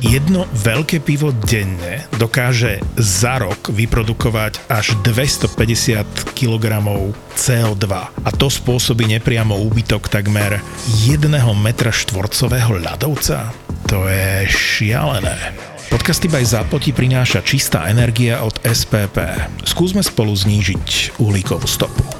Jedno veľké pivo denne dokáže za rok vyprodukovať až 250 kg CO2 a to spôsobí nepriamo úbytok takmer 1 metra štvorcového ľadovca. To je šialené. Podcasty by Zapoti prináša čistá energia od SPP. Skúsme spolu znížiť uhlíkovú stopu.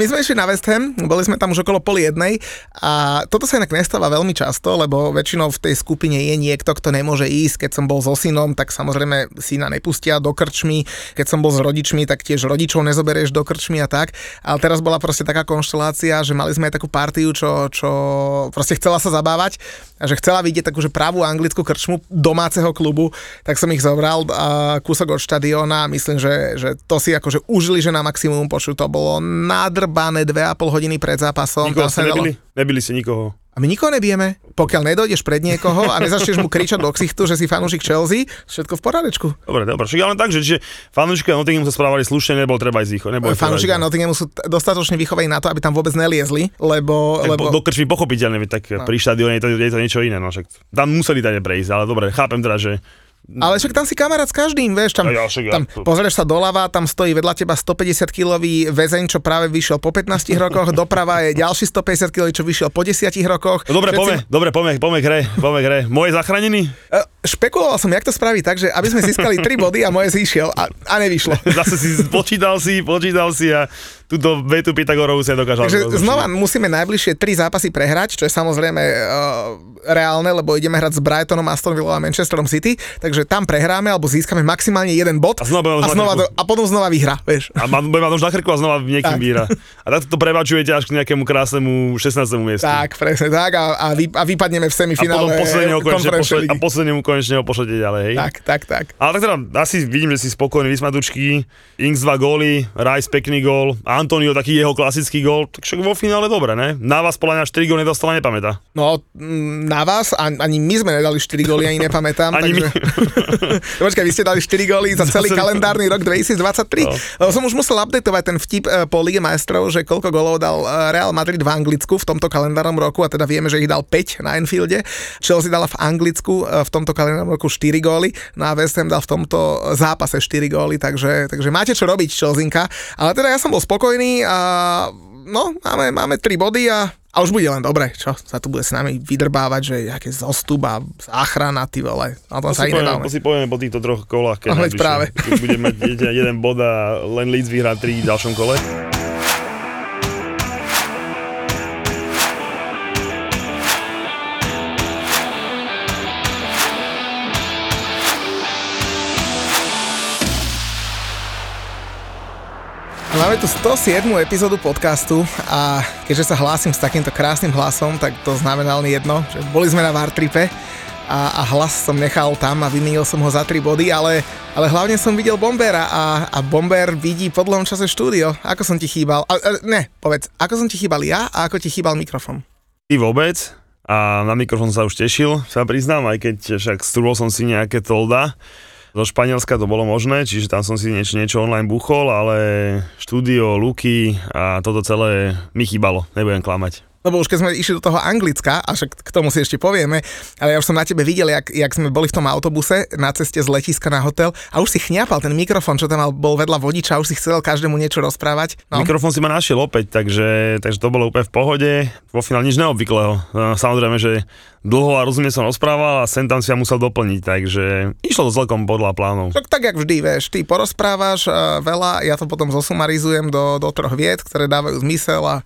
My sme išli na West Ham, boli sme tam už okolo pol jednej a toto sa inak nestáva veľmi často, lebo väčšinou v tej skupine je niekto, kto nemôže ísť. Keď som bol so synom, tak samozrejme syna nepustia do krčmy. Keď som bol s rodičmi, tak tiež rodičov nezoberieš do krčmy a tak. Ale teraz bola proste taká konštelácia, že mali sme aj takú partiu, čo, čo proste chcela sa zabávať a že chcela vidieť takú že pravú anglickú krčmu domáceho klubu, tak som ich zobral a kúsok od štadióna a myslím, že, že to si akože užili, že na maximum počuť. To bolo nádherné nadrbané 2,5 hodiny pred zápasom. Nikoho ste nebili? Nebili si nikoho. A my nikoho nebijeme. Pokiaľ nedojdeš pred niekoho a nezačneš mu kričať do ksichtu, že si fanúšik Chelsea, všetko v poradečku. Dobre, dobre. Však ale tak, že, fanúšikovia Nottinghamu sa správali slušne, nebol treba ísť ich. Fanúšikovia Nottinghamu sú dostatočne vychovení na to, aby tam vôbec neliezli, lebo... Tak lebo... Do krčmy pochopiteľne, tak no. pri štadióne je to, je to niečo iné. No, však tam museli dať prejsť, ale dobre, chápem teda, že ale však tam si kamarát s každým, vieš, tam, ja, však, tam ja. pozrieš sa doľava, tam stojí vedľa teba 150-kilový väzeň, čo práve vyšiel po 15 rokoch, doprava je ďalší 150 kg, čo vyšiel po 10 rokoch. No, dobre, Všetci... pome, dobre, pome, pome hre, pome hre. Moje zachránený? Uh, špekuloval som, jak to spraviť tak, že aby sme získali 3 body a moje zišiel a, a nevyšlo. Zase si počítal si, počítal si a túto vetu Pythagorovú sa dokážal. Takže znova musíme najbližšie tri zápasy prehrať, čo je samozrejme uh, reálne, lebo ideme hrať s Brightonom, Aston Villa a Manchesterom City, takže tam prehráme alebo získame maximálne jeden bod a, znova a, znova do, a potom znova vyhra, vieš. A bude mať už na krku a znova niekým vyhra. A takto to prebačujete až k nejakému krásnemu 16. miestu. Tak, presne tak a, a, vy, a vypadneme v semifinále. A potom posledne konečne, a posledne mu konečne ho pošlete ďalej, hej? Tak, tak, tak. Ale tak teda asi vidím, že si spokojný, vysmatučky, Inks 2 góly, Rice pekný gól, Antonio taký jeho klasický gól, tak však vo finále dobre, ne? Na vás podľa mňa 4 góly nedostala, nepamätá. No, mm, na vás ani my sme nedali 4 góly, ani nepamätám. ani takže... my. Počkaj, vy ste dali 4 góly za celý kalendárny rok 2023. No. Som už musel updateovať ten vtip eh, po Lige majstrov, že koľko gólov dal eh, Real Madrid v Anglicku v tomto kalendárnom roku a teda vieme, že ich dal 5 na Enfielde. Chelsea dala v Anglicku eh, v tomto kalendárnom roku 4 góly, no a West Ham dal v tomto zápase 4 góly, takže, takže máte čo robiť, Chelseainka. Ale teda ja som bol spokojný a no, máme, máme 3 body a a už bude len dobre, čo sa tu bude s nami vydrbávať, že aké zostup a záchrana, ty vole. Na tom to sa iné dáme. To si povieme po týchto troch kolách, keď no, práve. budeme mať jeden bod a len Leeds vyhrá tri v ďalšom kole. Máme tu 107. epizódu podcastu a keďže sa hlásim s takýmto krásnym hlasom, tak to znamená len jedno, že boli sme na Vartripe a, a hlas som nechal tam a vymenil som ho za 3 body, ale, ale hlavne som videl Bombera a, a Bomber vidí po dlhom čase štúdio. Ako som ti chýbal? A, a, ne, povedz, ako som ti chýbal ja a ako ti chýbal mikrofón? Ty vôbec a na mikrofón sa už tešil, sa priznám, aj keď však strúbol som si nejaké tolda. Zo Španielska to bolo možné, čiže tam som si niečo, niečo online buchol, ale štúdio, luky a toto celé mi chýbalo, nebudem klamať lebo už keď sme išli do toho Anglicka, a však k tomu si ešte povieme, ale ja už som na tebe videl, jak, jak sme boli v tom autobuse na ceste z letiska na hotel a už si chňapal ten mikrofón, čo tam mal, bol vedľa vodiča, už si chcel každému niečo rozprávať. No. Mikrofón si ma našiel opäť, takže, takže to bolo úplne v pohode. Vo finále nič neobvyklého. No, samozrejme, že dlho a rozumne som rozprával a sem tam si ja musel doplniť, takže išlo to celkom podľa plánov. Tak, tak jak vždy, vieš, ty porozprávaš uh, veľa, ja to potom zosumarizujem do, do troch vied, ktoré dávajú zmysel a,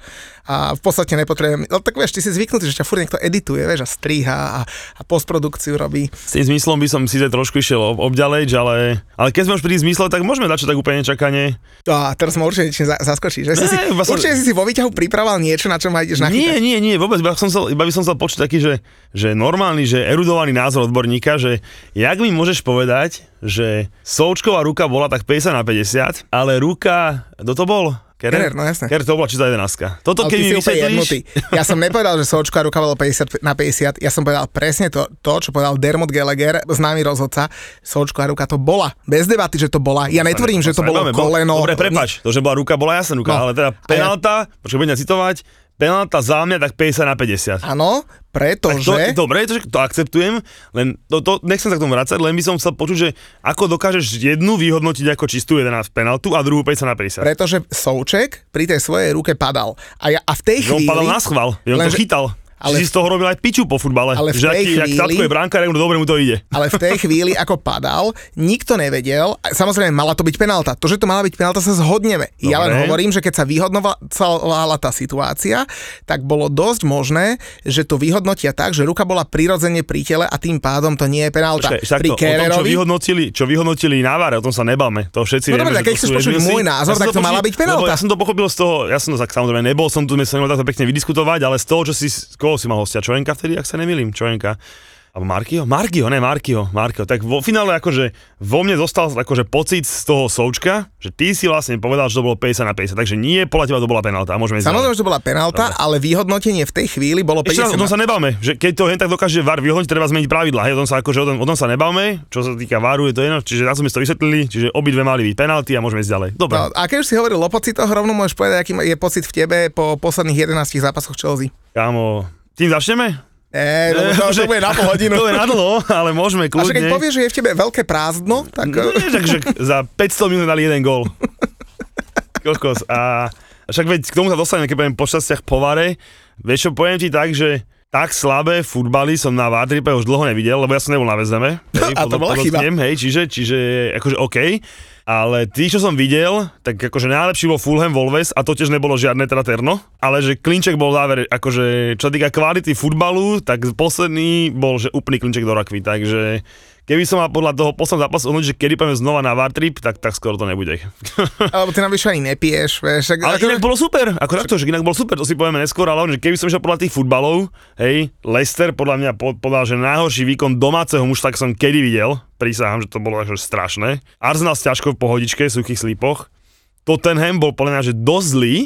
a v podstate nepotrebujem, no tak vieš, ty si zvyknutý, že ťa furt niekto edituje, vieš, a stríha a, a postprodukciu robí. S tým zmyslom by som si trošku išiel ob, obďalej, ale, ale keď sme už pri zmysle, tak môžeme dať čo tak úplne čakanie. A teraz ma určite niečo zaskočí, že ne, si, si, určite si si vo výťahu pripravoval niečo, na čo ma ideš nachytať. Nie, nie, nie, vôbec, iba, som chcel, iba by som chcel počuť taký, že že normálny, že erudovaný názor odborníka, že jak mi môžeš povedať, že Součková ruka bola tak 50 na 50, ale ruka, kto to bol? Kerer, no jasné. Kerer to bola čistá jedenáctka. Toto Ale keď mi vysvetlíš... Ja som nepovedal, že Sočka ruka bolo 50 na 50, ja som povedal presne to, to čo povedal Dermot Gallagher, známy rozhodca, Sočka ruka to bola. Bez debaty, že to bola. Ja netvrdím, že to bolo koleno. Dobre, prepač, to, že bola ruka, bola jasná ruka, No. ale teda A ja- penálta, počkaj, budem citovať, penálta za mňa tak 50 na 50. Áno, Tak to, pretože... dobre, to, to akceptujem, len to, to, nechcem sa k tomu vrácať, len by som chcel počuť, že ako dokážeš jednu vyhodnotiť ako čistú 11 penaltu a druhú 50 na 50. Pretože Souček pri tej svojej ruke padal. A, ja, a v tej Že on chvíli... padal na schvál, že on to chytal. Ale- si z toho robil aj piču po futbale. Ale v že tej aký, chvíli- tatko je dobre mu to ide. Ale v tej chvíli, ako padal, nikto nevedel, samozrejme mala to byť penálta. To, že to mala byť penálta, sa zhodneme. Ja len Dobre. hovorím, že keď sa vyhodnovala tá situácia, tak bolo dosť možné, že to vyhodnotia tak, že ruka bola prirodzene pri tele a tým pádom to nie je penálta. Počkaj, pri o tom, čo Kererovi, vyhodnotili, čo vyhodnotili na VAR, o tom sa nebavme. To všetci No vieme, dobre, že tak keď chceš počuť môj názor, som tak to mala byť penálta. Ja som to pochopil z toho, ja som to tak samozrejme nebol som tu, my sa takto pekne vydiskutovať, ale z toho, čo si, koho si mal hostia, Čojenka vtedy, ak sa nemýlim, Čojenka. Alebo Markio? Markio, ne, Markio, Markio. Tak vo finále akože vo mne zostal akože pocit z toho Součka, že ty si vlastne povedal, že to bolo 50 na 50, takže nie, podľa teba to bola penálta. Môžeme Samozrejme, že to bola penálta, ale vyhodnotenie v tej chvíli bolo Ešte raz, 50 o tom sa nebavme, že keď to hen tak dokáže VAR vyhodnotiť, treba zmeniť pravidla, hej, o tom sa akože o tom, o tom sa nebavme, čo sa týka VARu, je to jedno, čiže na sme to vysvetlili, čiže obidve mali byť penalty a môžeme ísť ďalej. Dobre. No, a keď už si hovoril o pocitoch, rovno môžeš povedať, aký je pocit v tebe po posledných 11 zápasoch Chelsea. Kámo, tým začneme? Ej, no, to, to, bude na pol hodinu. To je na dlho, ale môžeme A že keď kľudne. povieš, že je v tebe veľké prázdno, tak... Nie, že, že za 500 minút dali jeden gól. Kokos. A však veď k tomu sa dostaneme, keď budem po šťastiach po vare. Vieš čo, poviem ti tak, že tak slabé futbaly som na Vardripe už dlho nevidel, lebo ja som nebol na Vezeme. A to bola chyba. Hej, čiže, čiže akože OK. Ale tí, čo som videl, tak akože najlepší bol Fulham Wolves a to tiež nebolo žiadne teda terno, ale že klinček bol záver, akože čo týka kvality futbalu, tak posledný bol, že úplný klinček do rakvy, takže keby som mal podľa toho posledného zápasu odhodnotiť, že kedy pôjdeme znova na VAR trip, tak, tak skoro to nebude. Alebo ty navyše ani nepiješ, vieš. Tak, Ale inak bolo super, ako takto, že inak bolo super, to si povieme neskôr, ale že keby som išiel podľa tých futbalov, hej, Leicester podľa mňa po- povedal, že najhorší výkon domáceho mužstva, tak som kedy videl, prísahám, že to bolo akože strašné. Arsenal s ťažkou v pohodičke, suchých slípoch. Tottenham bol podľa mňa, že dosť zlý,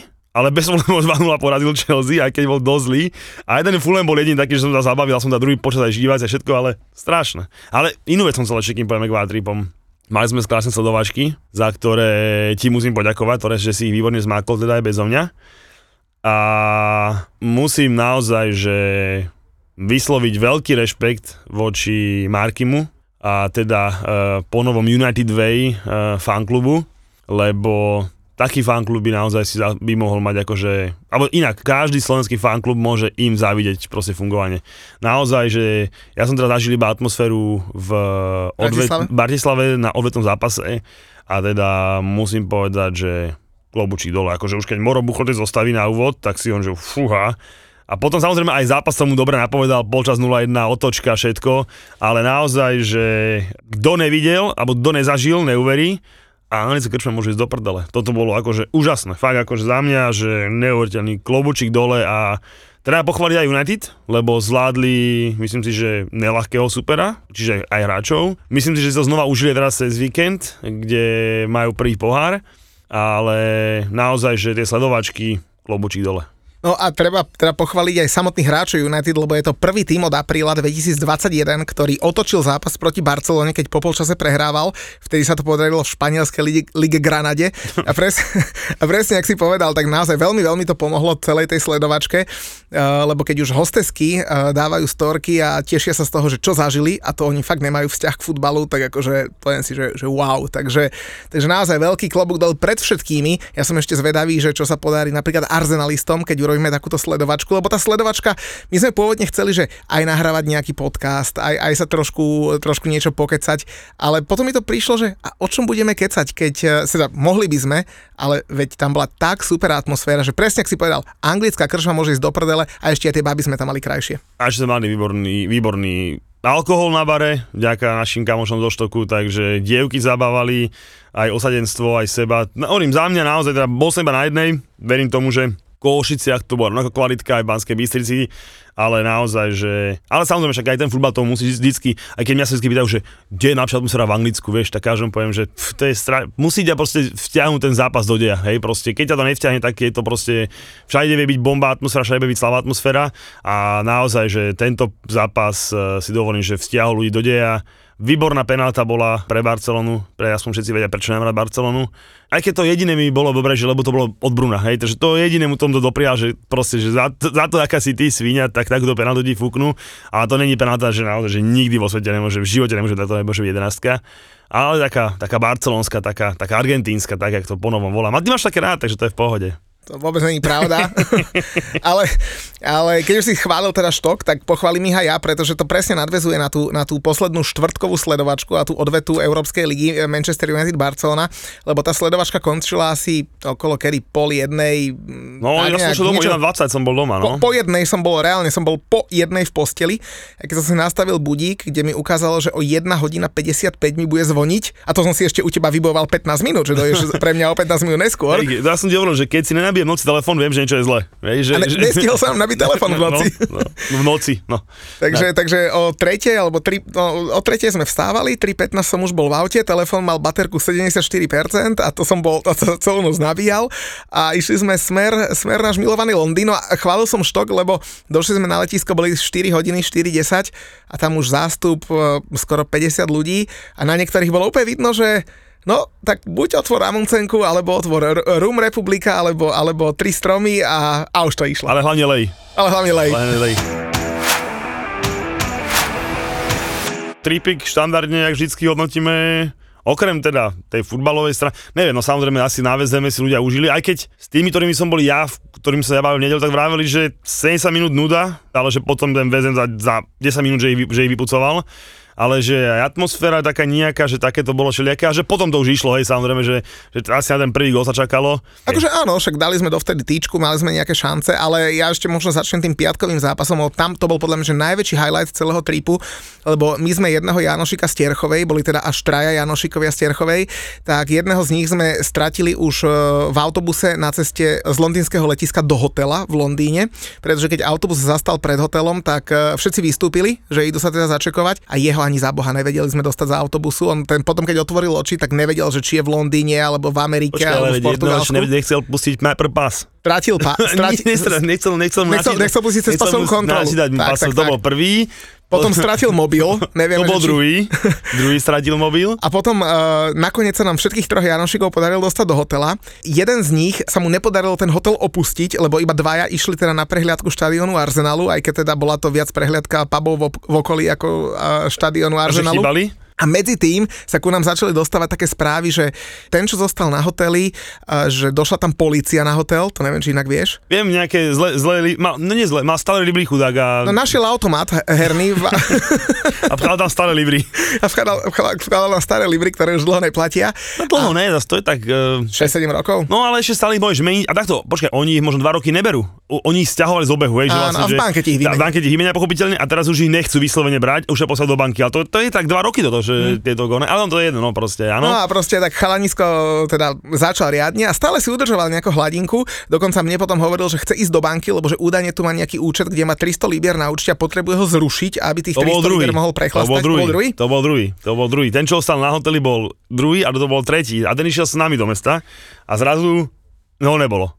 ale bez problémov 2-0 porazil Chelsea, aj keď bol dosť zlý. A jeden Fulham bol jediný taký, že som sa zabavil, som tam druhý počas aj žívať a všetko, ale strašné. Ale inú vec som chcel ešte, kým pojeme k Vartripom. Mali sme krásne sledovačky, za ktoré ti musím poďakovať, ktoré, že si ich výborne zmákol, teda aj bezo mňa. A musím naozaj, že vysloviť veľký rešpekt voči Markimu a teda uh, po novom United Way uh, fanklubu, lebo taký fanklub by naozaj si za- by mohol mať akože, alebo inak, každý slovenský fanklub môže im závidieť proste fungovanie. Naozaj, že ja som teda zažil iba atmosféru v odvet, Bratislave? Bratislave na odvetnom zápase a teda musím povedať, že klobučík dole, akože už keď Moro Buchote zostaví na úvod, tak si on, že fúha. A potom samozrejme aj zápas som mu dobre napovedal, polčas 0-1, otočka, všetko, ale naozaj, že kto nevidel, alebo kto nezažil, neuverí, a anglické krčme môže ísť do prdele. Toto bolo akože úžasné, fakt akože za mňa, že neuveriteľný klobučík dole a treba pochváliť aj United, lebo zvládli, myslím si, že nelahkého supera, čiže aj hráčov. Myslím si, že to znova užili teraz cez víkend, kde majú prvý pohár, ale naozaj, že tie sledovačky, klobučík dole. No a treba, treba pochváliť aj samotných hráčov United, lebo je to prvý tým od apríla 2021, ktorý otočil zápas proti Barcelone, keď po polčase prehrával. Vtedy sa to podarilo v španielskej lige, lige Granade. A, pres, a presne, ak si povedal, tak naozaj veľmi, veľmi to pomohlo celej tej sledovačke, uh, lebo keď už hostesky uh, dávajú storky a tešia sa z toho, že čo zažili, a to oni fakt nemajú vzťah k futbalu, tak akože poviem si, že, že wow. Takže, takže naozaj veľký klobúk dol pred všetkými. Ja som ešte zvedavý, že čo sa podarí napríklad arzenalistom, keď urobíme takúto sledovačku, lebo tá sledovačka, my sme pôvodne chceli, že aj nahrávať nejaký podcast, aj, aj sa trošku, trošku niečo pokecať, ale potom mi to prišlo, že a o čom budeme kecať, keď eh, teda mohli by sme, ale veď tam bola tak super atmosféra, že presne ak si povedal, anglická kršma môže ísť do prdele a ešte aj tie baby sme tam mali krajšie. A ešte sme mali výborný, výborný alkohol na bare, vďaka našim kamošom zo štoku, takže dievky zabávali, aj osadenstvo, aj seba. No, hovorím, za mňa naozaj, teda bol som iba na jednej, verím tomu, že Košiciach to bola rovnako kvalitka, aj v Banskej Bystrici, ale naozaj, že... Ale samozrejme, však aj ten futbal to musí vždycky, aj keď mňa sa vždy pýtajú, že kde je napríklad atmosféra v Anglicku, vieš, tak každom poviem, že pf, to je stra... musí ťa proste vťahnuť ten zápas do deja, hej, proste, keď ťa to nevťahne, tak je to proste, všade vie byť bomba atmosféra, všade vie byť slabá atmosféra. A naozaj, že tento zápas uh, si dovolím, že vtiahol ľudí do deja, Výborná penálta bola pre Barcelonu, pre aspoň všetci vedia, prečo nemá Barcelonu. Aj keď to jediné mi bolo dobre, že lebo to bolo od Bruna, hej, takže to jediné mu tomto doprial, že proste, že za, za to, aká si ty svíňa, tak takúto penáltu ti fúknú, ale to není penálta, že naozaj, že nikdy vo svete nemôže, v živote nemôže to nemôže byť jedenástka, ale taká, taká barcelonská, taká, taká argentínska, tak, jak to ponovom volám. A ty máš také rád, takže to je v pohode. To vôbec není pravda. ale, ale keď už si chválil teda štok, tak pochválim ich aj ja, pretože to presne nadvezuje na tú, na tú poslednú štvrtkovú sledovačku a tú odvetu Európskej ligy eh, Manchester United Barcelona, lebo tá sledovačka končila asi okolo kedy pol jednej. Mm, no, ja som šiel domov, 1.20 som bol doma, no. Po, po jednej som bol, reálne som bol po jednej v posteli, a keď som si nastavil budík, kde mi ukázalo, že o 1 hodina 55 mi bude zvoniť a to som si ešte u teba vyboval 15 minút, že to je pre mňa o 15 minút neskôr. Hey, ja som ti hovoril, že keď si nenabijem v noci telefón, viem, že niečo je zle. Vieš, že, a ne, že... nestihol som nabiť telefón v no, noci. No, no, v noci, no. takže, no. takže o tretej, alebo tri, no, o tretej sme vstávali, 3.15 som už bol v aute, telefón mal baterku 74% a to som bol, to, to celú noc nabíjal a išli sme smer, smer náš milovaný Londýn a chválil som štok, lebo došli sme na letisko, boli 4 hodiny, 4.10 a tam už zástup e, skoro 50 ľudí a na niektorých bolo úplne vidno, že No, tak buď otvor Amundsenku, alebo otvor Room Republika, alebo, alebo Tri stromy a, a už to išlo. Ale hlavne lej. Ale hlavne lej. Hlavne lej. Tripik štandardne, jak vždycky hodnotíme, okrem teda tej futbalovej strany, neviem, no samozrejme asi na VZM si ľudia užili, aj keď s tými, ktorými som bol ja, ktorým sa ja bavil v nedelu, tak vraveli, že 70 minút nuda, ale že potom ten VZM za, za 10 minút, že ich, že ich vypucoval ale že aj atmosféra taká nejaká, že také to bolo všelijaké a že potom to už išlo, hej, samozrejme, že, že asi na ten prvý gol sa čakalo. Akože áno, však dali sme dovtedy týčku, mali sme nejaké šance, ale ja ešte možno začnem tým piatkovým zápasom, lebo tam to bol podľa mňa že najväčší highlight celého tripu, lebo my sme jedného Janošika z Tierchovej, boli teda až traja Janošikovia z Tierchovej, tak jedného z nich sme stratili už e, v autobuse na ceste z londýnskeho letiska do hotela v Londýne, pretože keď autobus zastal pred hotelom, tak e, všetci vystúpili, že idú sa teda začekovať a jeho ani za Boha nevedeli sme dostať za autobusu. On ten potom, keď otvoril oči, tak nevedel, že či je v Londýne, alebo v Amerike, Počkej, alebo v Portugalsku. Jedno, nechcel pustiť Mapper Pass. Stratil pa, strati, nechcel, nechcel, nechcel, nechcel, nechcel pustiť cez pasovú kontrolu. Nechcel dať tak, tak, to bol prvý, potom stratil mobil, neviem. To bol či... druhý, druhý stratil mobil. A potom uh, nakoniec sa nám všetkých troch Janošikov podarilo dostať do hotela. Jeden z nich sa mu nepodarilo ten hotel opustiť, lebo iba dvaja išli teda na prehliadku štadionu Arsenalu, aj keď teda bola to viac prehliadka pubov v, v okolí ako uh, štadionu Arsenalu. A a medzi tým sa ku nám začali dostávať také správy, že ten, čo zostal na hoteli, že došla tam policia na hotel, to neviem, či inak vieš. Viem, nejaké zlé, zlé mal, no nie zlé, mal stále libri chudák a... No našiel automat herný. V... a vkladal tam staré libry. A vkladal, vkladal tam staré libry, ktoré už dlho neplatia. No dlho a... ne, to je tak... Uh... 6-7 rokov? No ale ešte stále ich môžeš meniť. A takto, počkaj, oni ich možno 2 roky neberú. O, oni ich stiahovali z obehu, hej, že vlastne, a v banke ti ich vymenia. V banke ti ich vymenia pochopiteľne a teraz už ich nechcú vyslovene brať, už sa poslať do banky. Ale to, to je tak 2 roky toto, hmm. tieto gone ale to je jedno, no proste, áno. No a proste tak chalanisko teda začal riadne a stále si udržoval nejakú hladinku, dokonca mne potom hovoril, že chce ísť do banky, lebo že údajne tu má nejaký účet, kde má 300 libier na účte a potrebuje ho zrušiť, aby tých to 300 libier mohol prechlastať. To bol druhý. To bol druhý? To bol druhý. To bol druhý. Ten, čo ostal na hoteli, bol druhý a to bol tretí. A ten išiel s nami do mesta a zrazu no nebolo.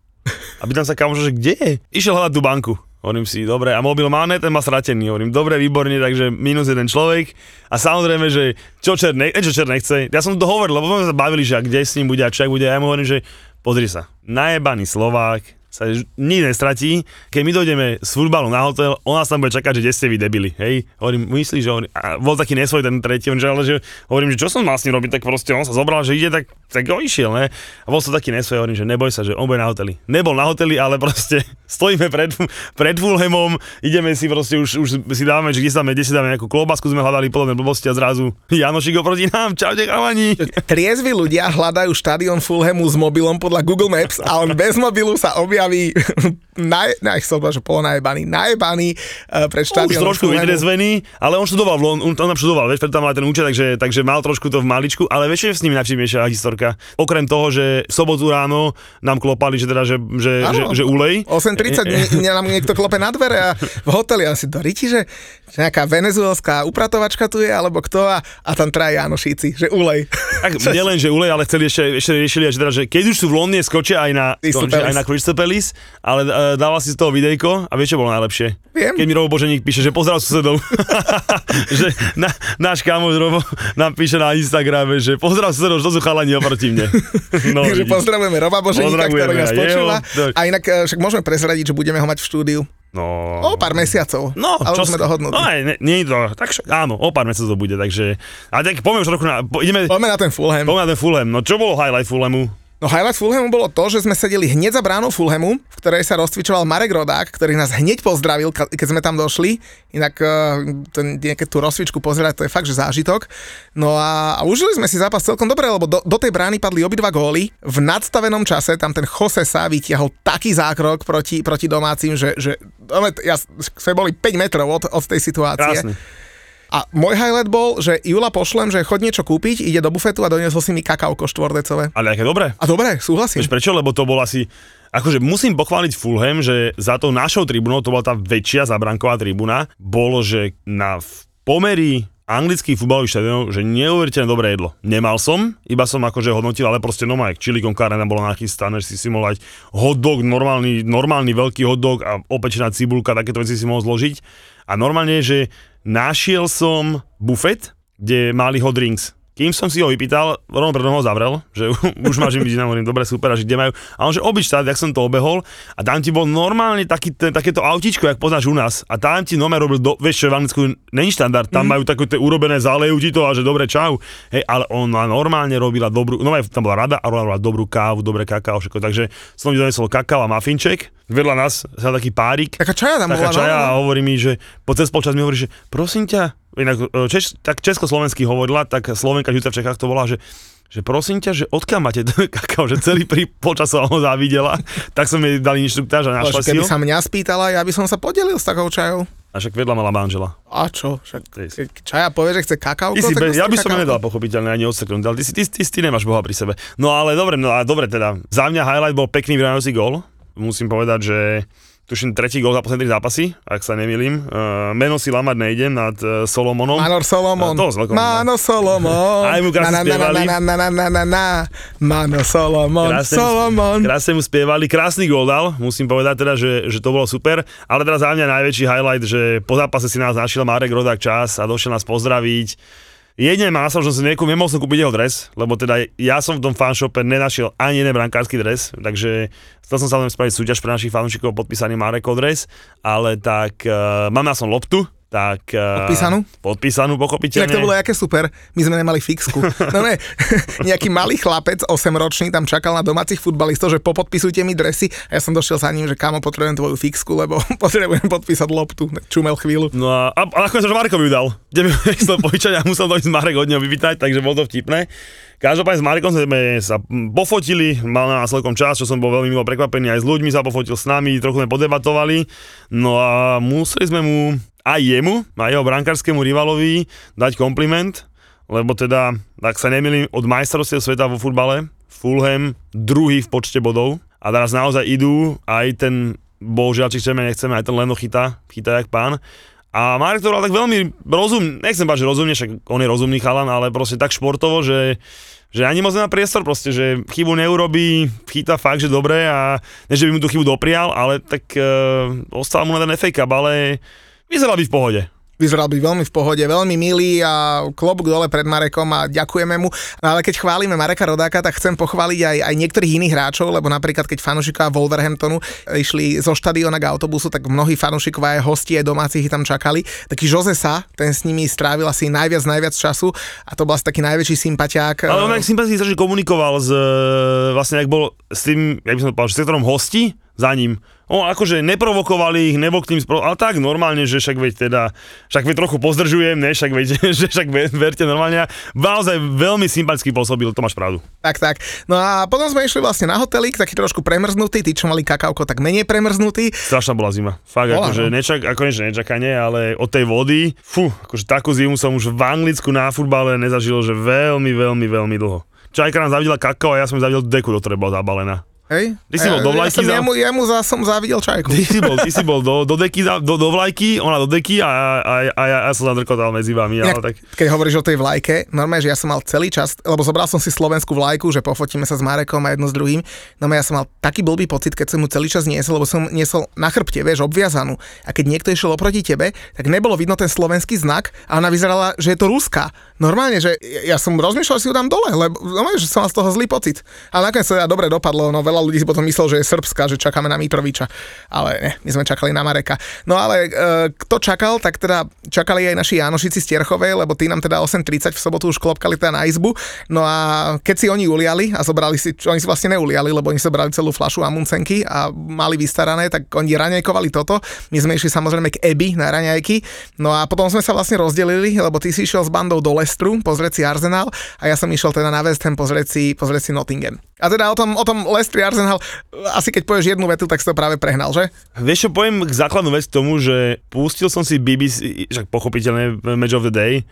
A pýtam sa kamoša, že kde je? Išiel hľadať tú banku. Hovorím si, dobre, a mobil má, ne, ten má stratený. Hovorím, dobre, výborne, takže minus jeden človek. A samozrejme, že čo čer, ne, čo čer nechce. Ja som to hovoril, lebo sme sa bavili, že kde s ním bude a čo bude. A ja mu hovorím, že pozri sa, najebaný Slovák, sa nikdy nestratí. Keď my dojdeme z futbalu na hotel, on nás tam bude čakať, že kde ste vy debili, hej. Hovorím, myslíš, že on, a bol taký nesvoj ten tretí, on, že, ale že hovorím, že čo som mal s ním robiť, tak proste on sa zobral, že ide, tak, tak ho išiel, ne. A bol som taký nesvoj, hovorím, že neboj sa, že on bude na hoteli. Nebol na hoteli, ale proste stojíme pred, pred Fulhamom, ideme si proste, už, už si dávame, že kde si dáme, kde si dáme nejakú klobasku, sme hľadali podobné blbosti a zrazu Janošik oproti nám, čaute chalani. Triezvi ľudia hľadajú štadión Fulhamu s mobilom podľa Google Maps a on bez mobilu sa objaví objaví naj, naj, som že polonajebaný, najebaný uh, pred štadiónom. Už trošku vydrezvený, ale on študoval, on, on tam študoval, vieš, preto tam mal ten účet, takže, takže mal trošku to v maličku, ale vieš, že s ním najpríjemnejšia historka. Okrem toho, že v sobotu ráno nám klopali, že teda, že, že, že, že ulej. 8.30 mne nám niekto klope na dvere a v hoteli asi do riti, že, že nejaká venezuelská upratovačka tu je, alebo kto a, a tam traja Janošíci, že ulej. Tak nielen, že ulej, ale chceli ešte, ešte riešili, že, teda, že keď už sú v Londýne, skočia aj na, to, aj na Crystal Palace, ale uh, dával si z toho videjko a vieš, čo bolo najlepšie? Viem. Keď mi Robo Boženík píše, že pozdrav susedov. že na, náš kamoš Robo nám píše na Instagrame, že pozdrav susedov, že to sú chalani oproti mne. No, Takže pozdravujeme Roba Boženíka, ktorý nás počúva. A inak eh, však môžeme prezradiť, že budeme ho mať v štúdiu. No, o pár mesiacov. No, ale čo sme dohodnutí. No, nie, nie je to, tak áno, o pár mesiacov to bude, takže, a tak poďme už trochu na, po, ideme, poďme na ten Fulham. Poďme na ten Fulham, no čo bolo highlight Fulhamu? No highlight Fulhamu bolo to, že sme sedeli hneď za bránou Fulhamu, v ktorej sa rozcvičoval Marek Rodák, ktorý nás hneď pozdravil, keď sme tam došli. Inak uh, nejaké tú rozcvičku pozerať, to je fakt, že zážitok. No a, a užili sme si zápas celkom dobre, lebo do, do tej brány padli obidva góly. V nadstavenom čase tam ten Jose sa vytiahol taký zákrok proti, proti domácim, že, že ja, sme boli 5 metrov od, od tej situácie. Krásne. A môj highlight bol, že Jula pošlem, že chod niečo kúpiť, ide do bufetu a doniesol si mi kakauko štvordecové. Ale aké dobré. A dobré, súhlasím. Vieš prečo? Lebo to bol asi Akože musím pochváliť Fulham, že za tou našou tribúnou, to bola tá väčšia zabranková tribúna, bolo, že na pomery anglických futbalových štadionov, že neuveriteľne dobré jedlo. Nemal som, iba som akože hodnotil, ale proste no aj chili con carne bolo nachystané, že si si mohol dať hot dog, normálny, normálny veľký hot dog a opečená cibulka, takéto veci si mohol zložiť. A normálne, že našiel som bufet, kde mali hot drinks. Kým som si ho vypýtal, rovno predo ho zavrel, že už máš im vidieť, hovorím, dobre, super, a že kde majú. A on, že obič jak som to obehol, a tam ti bol normálne taký, ten, takéto autíčko, jak poznáš u nás. A tam ti normálne robil, do, vieš, čo v Anglicku není štandard, tam mm. majú také tie urobené, zalejú ti to a že dobre, čau. Hej, ale ona normálne robila dobrú, no tam bola rada a robila dobrú kávu, dobré kakao, všetko. Takže som mi donesol kakao a mafinček, vedľa nás sa taký párik. Taká čaja tam taká bola, čaja no? a hovorí mi, že po cez polčas mi hovorí, že prosím ťa, inak e, Češ, tak československý hovorila, tak Slovenka žijúca v Čechách to volá, že že prosím ťa, že odkiaľ máte ten kakao, že celý pri počas ho závidela, tak som jej dal inštruktáž a našla si Keby sa mňa spýtala, ja by som sa podelil s takou čajou. A však vedľa mala manžela. A čo? Však, keď čaja povie, že chce kakao, si Ja by som nedal pochopiteľne ani odseknúť, ale ty, ty, ty, ty, nemáš Boha pri sebe. No ale dobre, no a dobre teda. Za mňa highlight bol pekný vyrovnajúci gól. Musím povedať, že tuším tretí gol za posledné zápasy, ak sa nemýlim. Uh, meno si lamať nejdem nad uh, Solomonom. Manor Solomon. Uh, to Mano Solomon. Aj mu krásne spievali. Na, na, na, na, na, na, Mano Solomon. Krásne Solomon. Krásne mu spievali. Krásny gol dal, musím povedať teda, že, že to bolo super. Ale teraz za mňa najväčší highlight, že po zápase si nás našiel Marek Rodák čas a došiel nás pozdraviť Jedine má som, že som niekomu nemohol som kúpiť jeho dres, lebo teda ja som v tom fanshope nenašiel ani jeden brankársky dres, takže chcel som sa len spraviť súťaž pre našich fanúšikov podpísaný Mareko dres, ale tak uh, mám ja som loptu, tak... Uh, podpísanú? Podpísanú, pochopiteľne. Inak to bolo aké super, my sme nemali fixku. No ne, nejaký malý chlapec, 8-ročný, tam čakal na domácich futbalistov, že popodpisujte mi dresy a ja som došiel za ním, že kámo, potrebujem tvoju fixku, lebo potrebujem podpísať loptu. Čumel chvíľu. No a, a, a nakoniec som Marekovi dal. Kde mi chcel požičať a musel to ísť Marek od neho vypýtať, takže bolo to vtipné. Každopádne s Marekom sme sa pofotili, mal na nás celkom čas, čo som bol veľmi milo prekvapený, aj s ľuďmi sa pofotil s nami, trochu sme podebatovali, no a museli sme mu aj jemu, aj jeho brankárskému rivalovi dať kompliment, lebo teda, ak sa nemýlim, od majstrovstiev sveta vo futbale, Fulham druhý v počte bodov a teraz naozaj idú, aj ten bohužiaľ, či chceme, nechceme, aj ten Leno chytá, chytá jak pán. A Marek to bol tak veľmi rozum, nechcem že rozumne, však on je rozumný chalan, ale proste tak športovo, že že ani moc nemá priestor proste, že chybu neurobí, chytá fakt, že dobre a ne, že by mu tú chybu doprial, ale tak e, ostal mu na ten FA Cup, ale Vyzeral by v pohode. Vyzeral by veľmi v pohode, veľmi milý a klobúk dole pred Marekom a ďakujeme mu. No ale keď chválime Mareka Rodáka, tak chcem pochváliť aj, aj niektorých iných hráčov, lebo napríklad keď fanúšikovia Wolverhamptonu išli zo štadiona k autobusu, tak mnohí fanúšikovia aj hosti, aj domáci ich tam čakali. Taký Jose Sa, ten s nimi strávil asi najviac, najviac času a to bol asi taký najväčší sympatiák. Ale on aj sympaticky komunikoval s, vlastne, ak bol s tým, jak by som to povedal, s sektorom hosti za ním O, akože neprovokovali ich, nebo k tým, spro... ale tak normálne, že však veď teda, však veď trochu pozdržujem, ne, však veď, že však verte normálne. Naozaj veľmi sympaticky pôsobil, to máš pravdu. Tak, tak. No a potom sme išli vlastne na hotelík, taký trošku premrznutý, tí, čo mali kakauko, tak menej premrznutý. Strašná bola zima. Fakt, bola, akože no. nečak, ako niečo nečakanie, ale od tej vody, fú, akože takú zimu som už v Anglicku na futbale nezažil, že veľmi, veľmi, veľmi dlho. Čajka nám zavidela kakao a ja som zavidel deku, do ktorej bola zabalená. Hej? Ty si bol ja, do ja vlajky som, za- jemu, jemu za, som závidel čajku. Ty si bol, ty si bol do, do deky, za- do, do vlajky, ona do deky a, a, a, ja, ja som zadrkotal medzi vami, ale tak... Keď hovoríš o tej vlajke, normálne, že ja som mal celý čas, lebo zobral som si slovenskú vlajku, že pofotíme sa s Marekom a jedno s druhým, no ja som mal taký blbý pocit, keď som mu celý čas niesol, lebo som niesol na chrbte, vieš, obviazanú. A keď niekto išiel oproti tebe, tak nebolo vidno ten slovenský znak a ona vyzerala, že je to ruská. Normálne, že ja som rozmýšľal, si ju dám dole, lebo normálne, že som mal z toho zlý pocit. Ale nakoniec sa teda dobre dopadlo, no veľa ľudí si potom myslel, že je srbská, že čakáme na Mitroviča. Ale ne, my sme čakali na Mareka. No ale e, kto čakal, tak teda čakali aj naši Jánošici z Tierchovej, lebo tí nám teda 8.30 v sobotu už klopkali teda na izbu. No a keď si oni uliali a zobrali si, oni si vlastne neuliali, lebo oni zobrali celú flašu amuncenky a mali vystarané, tak oni raňajkovali toto. My sme išli samozrejme k Ebi na raňajky. No a potom sme sa vlastne rozdelili, lebo ty si išiel s bandou do Lestru pozrieť si Arsenal a ja som išiel teda na West Ham pozrieť si, pozrieť si Nottingham. A teda o tom, o tom Leicester Arsenal, asi keď povieš jednu vetu, tak si to práve prehnal, že? Vieš čo, poviem k základnú vec tomu, že pustil som si BBC, však pochopiteľne Match of the Day,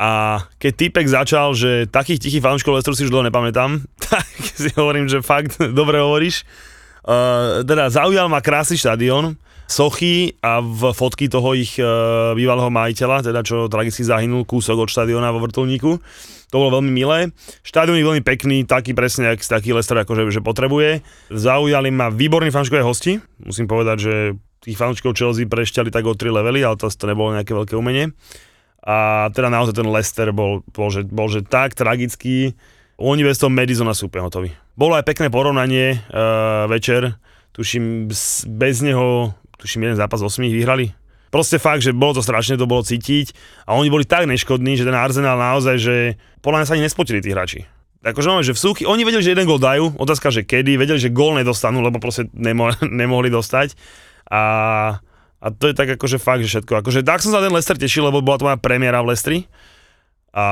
a keď týpek začal, že takých tichých fanúškov Leicesteru si už dlho nepamätám, tak si hovorím, že fakt dobre hovoríš. Uh, teda zaujal ma krásny štadión, sochy a v fotky toho ich uh, bývalého majiteľa, teda čo tragicky zahynul kúsok od štadióna vo vrtulníku. To bolo veľmi milé. Štádion je veľmi pekný, taký presne, jak taký Leicester akože, že potrebuje. Zaujali ma výborní fanúškové hosti. Musím povedať, že tých fanúškov Chelsea prešťali tak o 3 levely, ale to, to nebolo nejaké veľké umenie. A teda naozaj ten Leicester bol, bol, že, bol že tak tragický. Oni bez toho Madisona sú úplne hotoví. Bolo aj pekné porovnanie uh, večer. Tuším, bez neho, tuším, jeden zápas 8 ich vyhrali. Proste fakt, že bolo to strašne, to bolo cítiť. A oni boli tak neškodní, že ten Arsenal naozaj, že podľa mňa sa ani nespotili tí hráči. Akože no, že v súky, oni vedeli, že jeden gól dajú, otázka, že kedy, vedeli, že gól nedostanú, lebo proste nemo, nemohli dostať. A, a to je tak akože fakt, že všetko. Akože tak som sa ten Leicester tešil, lebo bola to moja premiéra v Leicestri. A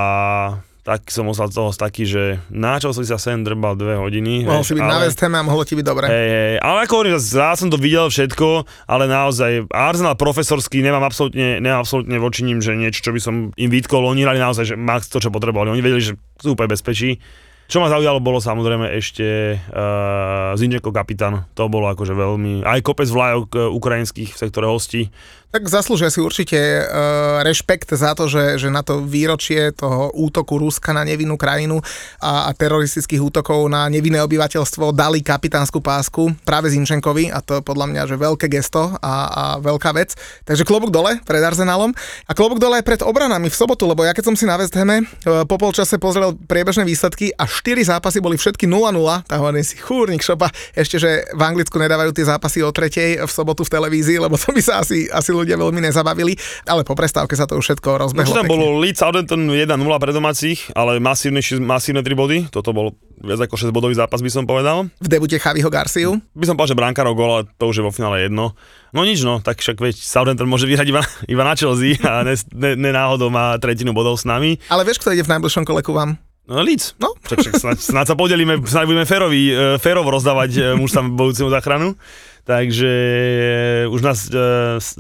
tak som z toho taký, že na čo som si sa sem drbal dve hodiny. Mohol si byť na West Ham a mohlo ti byť dobre. Hej, hej, ale ako hovorím, ja som to videl všetko, ale naozaj Arsenal profesorský, nemám absolútne, nemám absolútne voči ním, že niečo, čo by som im vytkol, oni hrali naozaj, že max to, čo potrebovali, oni vedeli, že sú úplne bezpečí. Čo ma zaujalo, bolo samozrejme ešte uh, Zinčeko kapitán, to bolo akože veľmi, aj kopec vlajok uh, ukrajinských v sektore hostí, Tak zaslúžia si určite uh, rešpekt za to, že, že na to výročie toho útoku Ruska na nevinnú krajinu a, a teroristických útokov na nevinné obyvateľstvo dali kapitánsku pásku práve Zinčenkovi a to je podľa mňa, že veľké gesto a, a veľká vec. Takže klobúk dole pred Arsenálom a klobúk dole aj pred obranami v sobotu, lebo ja keď som si na West Hame uh, po polčase pozrel priebežné výsledky a 4 zápasy boli všetky 0-0, tak hovorím si, chúrnik šopa, ešte, že v Anglicku nedávajú tie zápasy o tretej v sobotu v televízii, lebo to by sa asi, asi ľudia veľmi nezabavili, ale po prestávke sa to už všetko No rozbehlo. čo tam pekne. bolo Leeds Southampton 1-0 pre domácich, ale masívne, masívne 3 body, toto bol viac ako 6 bodový zápas by som povedal. v debute Chaviho Garciu. By som povedal, že brankárov gól, ale to už je vo finále jedno. No nič no, tak však veď Southampton môže vyhrať iba, iba na Chelsea a ne, ne, ne náhodou má tretinu bodov s nami. Ale vieš, kto ide v najbližšom kole ku vám? No. No. Však, však snáď, snáď sa podelíme, snáď budeme férovi, férovo rozdávať e, muž tam budúcemu záchranu. Takže e, už nás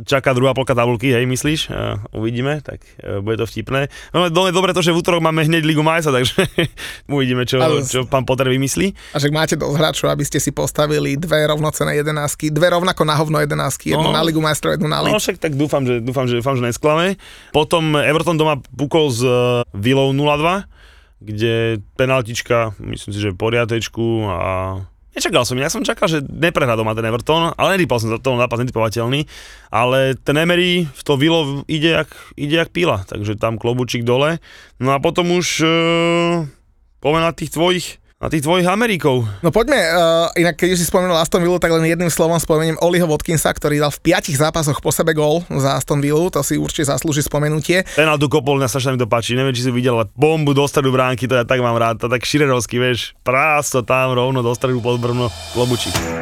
čaká druhá polka tabulky, hej, myslíš? Uvidíme, tak bude to vtipné. No ale do- dobre to, že v útorok máme hneď Ligu Majsa, takže uvidíme, čo, Ale- čo pán Potter vymyslí. A že máte dosť hráčov, aby ste si postavili dve rovnocené jedenásky, dve rovnako na hovno jedenásky, jednu No. na Ligu majstrov, jednu na No Leeds. však tak dúfam, že, dúfam, že, dúfam, že nesklame. Potom Everton doma pukol z Villou 0-2, kde penaltička, myslím si, že v poriadečku a Nečakal som, ja som čakal, že neprehrá doma ten Everton, ale netypal som za to, nápad netypovateľný, ale ten Emery v to Vilo ide jak, ide jak píla, takže tam klobučík dole. No a potom už e, poďme na tých tvojich, na tých tvojich Amerikov. No poďme, uh, inak keď už si spomenul Aston Villa, tak len jedným slovom spomeniem Oliho Watkinsa, ktorý dal v piatich zápasoch po sebe gól za Aston Villa, to si určite zaslúži spomenutie. Penaltu kopol, na strašne mi to páči, neviem, či si videl, ale bombu do stredu bránky, to ja tak mám rád, to tak širerovský, vieš, prásto tam rovno do stredu pod brvno, klobučík.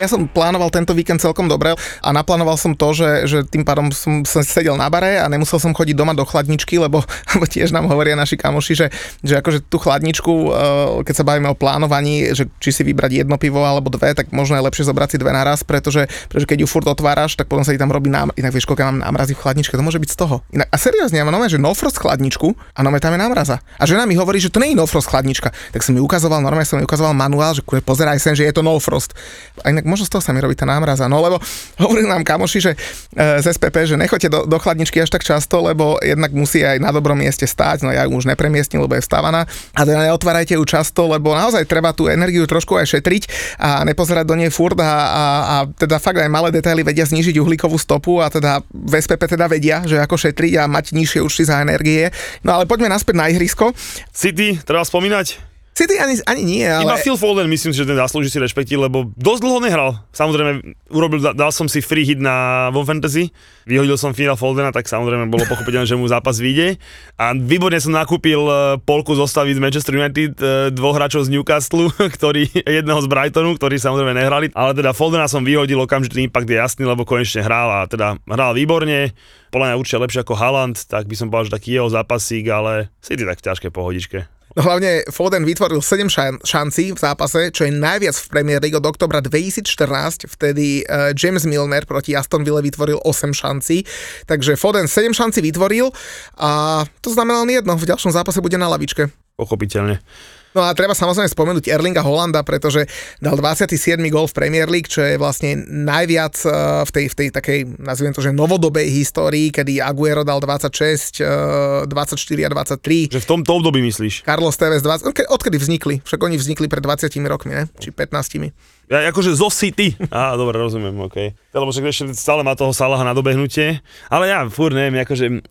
Ja som plánoval tento víkend celkom dobre a naplánoval som to, že, že tým pádom som, som sedel na bare a nemusel som chodiť doma do chladničky, lebo, lebo tiež nám hovoria naši kamoši, že, že akože tú chladničku, eh, keď sa bavíme o plánovaní, že či si vybrať jedno pivo alebo dve, tak možno je lepšie zobrať si dve naraz, pretože, pretože keď ju furt otváraš, tak potom sa ti tam robí nám, inak vieš, koľko mám námrazy v chladničke, to môže byť z toho. Inak, a seriózne, ja mám nové, že no frost chladničku a nové tam je námraza. A žena mi hovorí, že to nie je no frost chladnička. Tak som mi ukazoval, normálne som mi ukazoval manuál, že pozeraj sem, že je to no frost. A inak možno z toho sa mi robí tá námraza. No lebo hovorili nám kamoši, že e, z SPP, že nechoďte do, do chladničky až tak často, lebo jednak musí aj na dobrom mieste stáť, no ja ju už nepremiestnil, lebo je vstávaná. A teda neotvárajte ju často, lebo naozaj treba tú energiu trošku aj šetriť a nepozerať do nej furt a, a, a teda fakt aj malé detaily vedia znížiť uhlíkovú stopu a teda v SPP teda vedia, že ako šetriť a mať nižšie účty za energie. No ale poďme naspäť na ihrisko. City, treba spomínať? City ani, ani nie, ale... Iba Phil Foden myslím, že ten zaslúži si rešpekty, lebo dosť dlho nehral. Samozrejme, urobil, dal som si free hit na vo fantasy, vyhodil som Phil Foldena, tak samozrejme bolo pochopiteľné, že mu zápas vyjde. A výborne som nakúpil e, polku zostaviť z Manchester United, e, dvoch hráčov z Newcastle, ktorý, jedného z Brightonu, ktorí samozrejme nehrali, ale teda Foldena som vyhodil, okamžitý impact je jasný, lebo konečne hral a teda hral výborne podľa mňa určite lepšie ako Haaland, tak by som povedal, že taký jeho zápasík, ale City tak ťažké pohodičke. No hlavne Foden vytvoril 7 šan- šancí v zápase, čo je najviac v Premier League od oktobra 2014, vtedy uh, James Milner proti Aston Ville vytvoril 8 šancí, takže Foden 7 šancí vytvoril a to znamená len jedno, v ďalšom zápase bude na lavičke. Pochopiteľne. No a treba samozrejme spomenúť Erlinga Holanda, pretože dal 27. gol v Premier League, čo je vlastne najviac eh, v tej, v tej takej, nazviem to, že novodobej histórii, kedy Aguero dal 26, 24 eh, a 23. Že v tomto období myslíš? Carlos Tevez 20, odkedy vznikli? Však oni vznikli pred 20 rokmi, ne? Či 15. Ja, akože zo City. Á, dobre, rozumiem, OK. Lebo však ešte stále má toho Salaha na dobehnutie. Ale ja fúr neviem, akože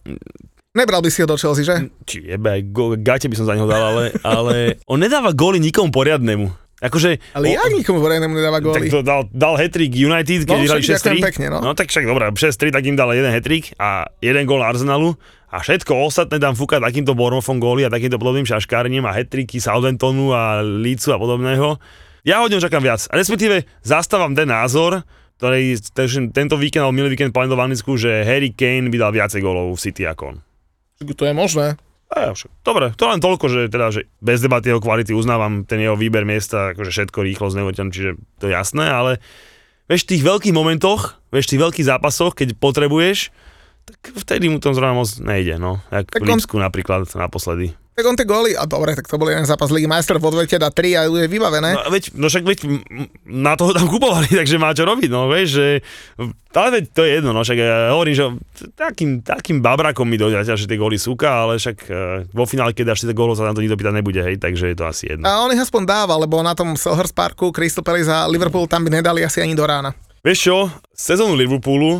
Nebral by si ho do Chelsea, že? Či jebe, aj go, gate by som za neho dal, ale, ale on nedáva góly nikomu poriadnemu. Akože, ale ja nikomu poriadnemu nedáva góly. Tak to dal, dal hetrik United, keď no, vyhrali 6 pekne, no. no. tak však dobré, 6-3, tak im dal jeden hetrik a jeden gól Arsenalu a všetko ostatné tam fúka takýmto Bormofom góly a takýmto podobným šaškárnym a hetriky Southamptonu a Leedsu a podobného. Ja od ňom čakám viac. A respektíve zastávam ten názor, ktorý tento víkend alebo milý víkend povedal v Anglicku, že Harry Kane by dal viacej gólov v City ako on. To je možné. A, dobre, to len toľko, že teda, že bez debaty jeho kvality uznávam ten jeho výber miesta, akože všetko rýchlo neuťaň, čiže to je jasné, ale vieš, v tých veľkých momentoch, vieš, v tých veľkých zápasoch, keď potrebuješ, tak vtedy mu to zrovna moc nejde, no. Jak tak v Lípsku on... napríklad naposledy. Tak on tie góly, a dobre, tak to bol jeden zápas Ligy majstrov, v odvete dá 3 a je vybavené. No, veď, no však veď na toho tam kupovali, takže má čo robiť, no vieš, že ale veď to je jedno, no však ja hovorím, že takým, takým babrakom mi dojde, že tie góly súka, ale však uh, vo finále, keď dáš tie góly, sa na to nikto pýtať nebude, hej, takže je to asi jedno. A on ich aspoň dáva, lebo na tom Selhurst Parku Crystal Palace a Liverpool tam by nedali asi ani do rána. Vieš čo, sezónu Liverpoolu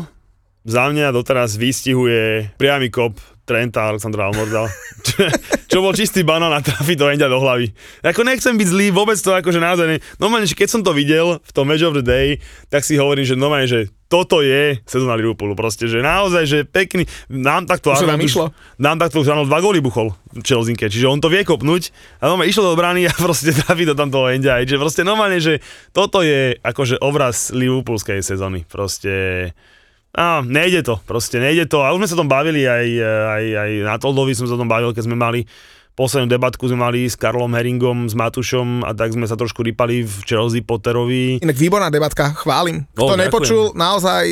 za mňa doteraz vystihuje priamy kop Trenta Alexandra Almordal. čo, čo bol čistý banán a trafi to Endia do hlavy. Ako nechcem byť zlý, vôbec to akože naozaj ne... Normálne, že keď som to videl v tom Match of the Day, tak si hovorím, že normálne, že toto je sezóna Liverpoolu proste, že naozaj, že pekný, nám takto Arnold, nám išlo. Nám takto Arnold dva góly buchol v Chelsea, čiže on to vie kopnúť a normálne išlo do brány a proste trafi to tam toho Endia, že proste normálne, že toto je akože obraz Liverpoolskej sezóny, proste a nejde to, proste nejde to. A už sme sa tom bavili, aj, aj, aj na Toldovi som sa tom bavil, keď sme mali poslednú debatku sme mali s Karlom Heringom, s Matušom a tak sme sa trošku rýpali v Chelsea Potterovi. Inak výborná debatka, chválim. Kto oh, nepočul, naozaj...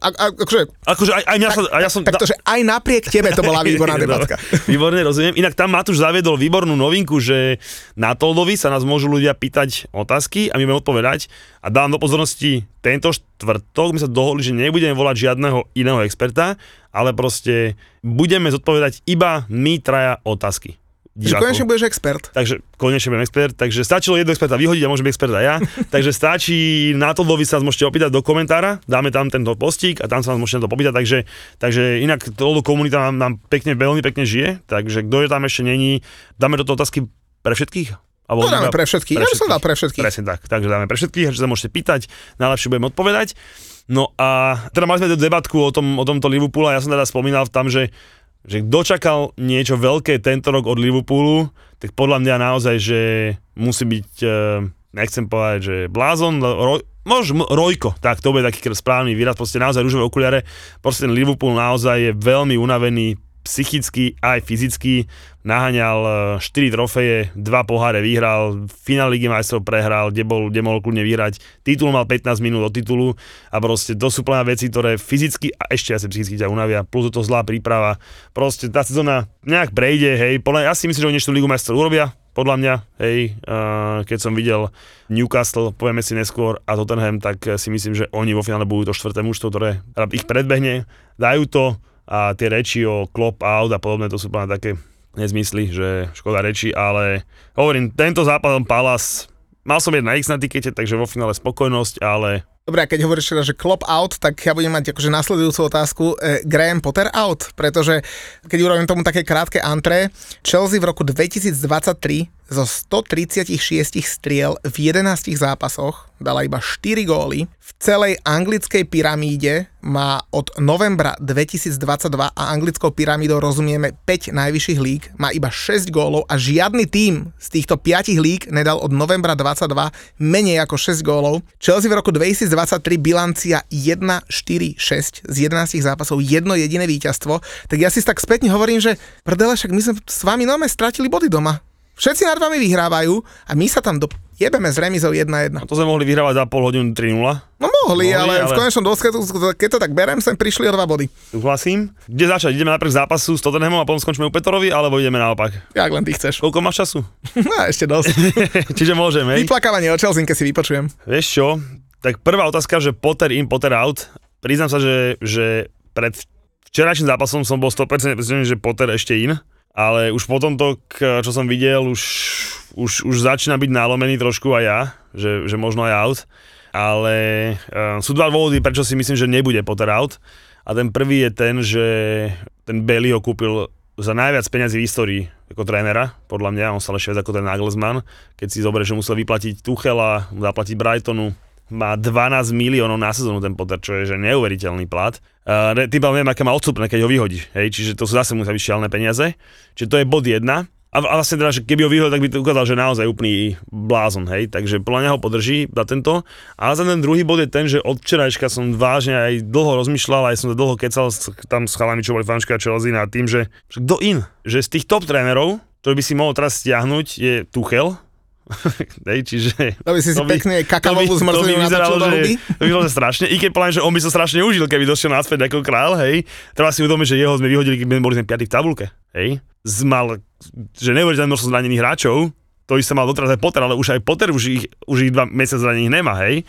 A, a, akože, akože aj, aj mňa tak, sa, a ja som... Tak, takže aj napriek tebe to bola výborná debatka. Výborne, rozumiem. Inak tam Matúš zaviedol výbornú novinku, že na Toldovi sa nás môžu ľudia pýtať otázky a my budeme odpovedať. A dám do pozornosti tento štvrtok, my sa dohodli, že nebudeme volať žiadneho iného experta, ale proste budeme zodpovedať iba my traja otázky divákov. Takže konečne budeš expert. Takže konečne budem expert, takže stačilo jedno experta vyhodiť a môžem byť expert aj ja. takže stačí na to vy sa môžete opýtať do komentára, dáme tam tento postík a tam sa vás môžete to popýtať, takže, takže inak to komunita nám, nám pekne, veľmi pekne žije, takže kto je tam ešte není, dáme do toho otázky pre všetkých? Alebo no dáme pre všetkých, pre ja som dal pre všetkých. Presne tak, takže dáme pre všetkých, že sa môžete pýtať, najlepšie budem odpovedať. No a teda mali sme tú debatku o, tom, o tomto Liverpoolu a ja som teda spomínal tam, že že kto niečo veľké tento rok od Liverpoolu, tak podľa mňa naozaj, že musí byť, e, nechcem povedať, že blázon, ro, možno Rojko, tak to bude taký správny výraz, proste naozaj rúžové okuliare, proste ten Liverpool naozaj je veľmi unavený, psychicky aj fyzicky, naháňal 4 e, trofeje, 2 poháre vyhral, finál Ligy majstrov prehral, kde, bol, kde mohol kľudne vyhrať, titul mal 15 minút od titulu a proste to sú plná veci, ktoré fyzicky a ešte asi psychicky ťa unavia, plus to zlá príprava, proste tá sezóna nejak prejde, hej, podľa, ja si myslím, že oni ešte Ligu majstrov urobia, podľa mňa, hej, uh, keď som videl Newcastle, povieme si neskôr, a Tottenham, tak si myslím, že oni vo finále budú to štvrté mužstvo, ktoré ich predbehne, dajú to, a tie reči o klop out a podobne, to sú plne také nezmysly, že škoda reči, ale hovorím, tento zápas Palace, mal som jedna X na tikete, takže vo finále spokojnosť, ale Dobre, a keď hovoríš teda, že klop out, tak ja budem mať akože nasledujúcu otázku. E, Graham Potter out, pretože keď urobím tomu také krátke antré, Chelsea v roku 2023 zo 136 striel v 11 zápasoch dala iba 4 góly. V celej anglickej pyramíde má od novembra 2022 a anglickou pyramídou rozumieme 5 najvyšších líg, má iba 6 gólov a žiadny tým z týchto 5 líg nedal od novembra 22 menej ako 6 gólov. Chelsea v roku 2023 bilancia 1-4-6 z 11 zápasov, jedno jediné víťazstvo. Tak ja si tak spätne hovorím, že prdele, však my sme s vami nome stratili body doma. Všetci nad vami vyhrávajú a my sa tam do... jebeme s remizou 1-1. A to sme mohli vyhrávať za pol hodinu 3-0. No mohli, mohli ale, ale, v konečnom dôsledku, keď to tak berem, sem prišli o dva body. Súhlasím. Kde začať? Ideme najprv zápasu s Tottenhamom a potom skončíme u Petorovi, alebo ideme naopak? Jak len ty chceš. Koľko máš času? no, ešte dosť. Čiže môžeme. Vyplakávanie o Chelsea si vypočujem. Vieš čo? Tak prvá otázka, že Potter in, Potter out. Priznám sa, že, že pred včerajším zápasom som bol 100% presvedčený, že Potter ešte in ale už potom to, čo som videl, už, už, už začína byť nalomený trošku aj ja, že, že možno aj out. Ale uh, sú dva dôvody, prečo si myslím, že nebude Potter out. A ten prvý je ten, že ten Bailey ho kúpil za najviac peňazí v histórii ako trénera, podľa mňa, on sa viac ako ten Nagelsmann, keď si zoberie, že musel vyplatiť Tuchela, zaplatiť Brightonu, má 12 miliónov na sezónu ten Potter, čo je že neuveriteľný plat. Uh, ty neviem, aké má odstupné, keď ho vyhodí. Hej, čiže to sú zase musia byť šialné peniaze. Čiže to je bod 1. A, a vlastne teda, že keby ho vyhodil, tak by to ukázal, že naozaj úplný blázon, hej. Takže podľa neho podrží za tento. A za ten druhý bod je ten, že od včerajška som vážne aj dlho rozmýšľal, aj som to dlho kecal tam s chalami, čo boli fanška Chelsea nad tým, že kto in? Že z tých top trénerov, ktorý by si mohol teraz stiahnuť, je Tuchel, Hej, čiže... To by si si by, pekne kakavovú zmrzlinu natočil do huby. To by bolo strašne, i keď poviem, že on by sa strašne užil, keby došiel naspäť ako král, hej. Treba si uvedomiť, že jeho sme vyhodili, keď boli sme 5 v tabulke, hej. Zmal, že neuveriteľné množstvo zranených hráčov, to sa mal doteraz aj Potter, ale už aj Potter už ich, už ich dva mesiace zranených nemá, hej.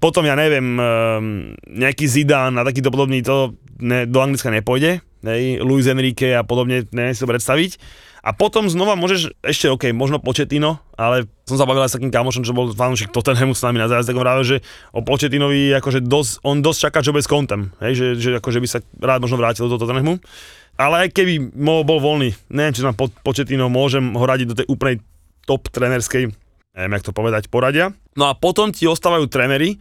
Potom ja neviem, ehm, nejaký Zidane a takýto podobný to ne, do Anglicka nepôjde, hej, Luis Enrique a podobne, neviem si to predstaviť a potom znova môžeš, ešte OK, možno Početino, ale som sa bavil aj s takým kamošom, čo bol fanúšik Tottenhamu s nami na zájazd, tak práve, že o Početinovi akože dosť, on dosť čaká, čo s kontem, hej, že, že akože by sa rád možno vrátil do Tottenhamu. Ale aj keby mohol, bol voľný, neviem, či po, Početino môžem ho radiť do tej úplnej top trenerskej, neviem, jak to povedať, poradia. No a potom ti ostávajú trenery,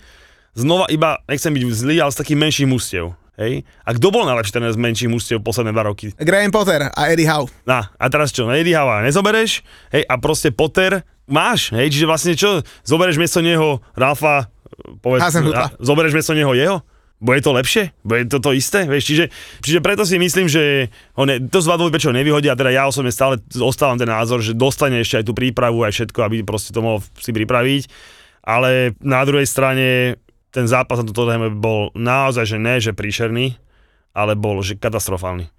znova iba, nechcem byť zlý, ale z takých menších mústiev. Hej? A kto bol najlepší ten z menších mústiev posledné dva roky? Graham Potter a Eddie Howe. Na, a teraz čo, no Eddie Howe nezobereš, hej, a proste Potter máš, hej, čiže vlastne čo, zoberieš miesto neho Ralfa, povedz, a, zoberieš miesto neho jeho? Bude to lepšie? Bude to to isté? Vieš, čiže, čiže preto si myslím, že ho ne, to z prečo nevyhodí a teda ja osobne stále ostávam ten názor, že dostane ešte aj tú prípravu, aj všetko, aby proste to mohol si pripraviť. Ale na druhej strane ten zápas na toto bol naozaj, že ne, že príšerný, ale bol že katastrofálny.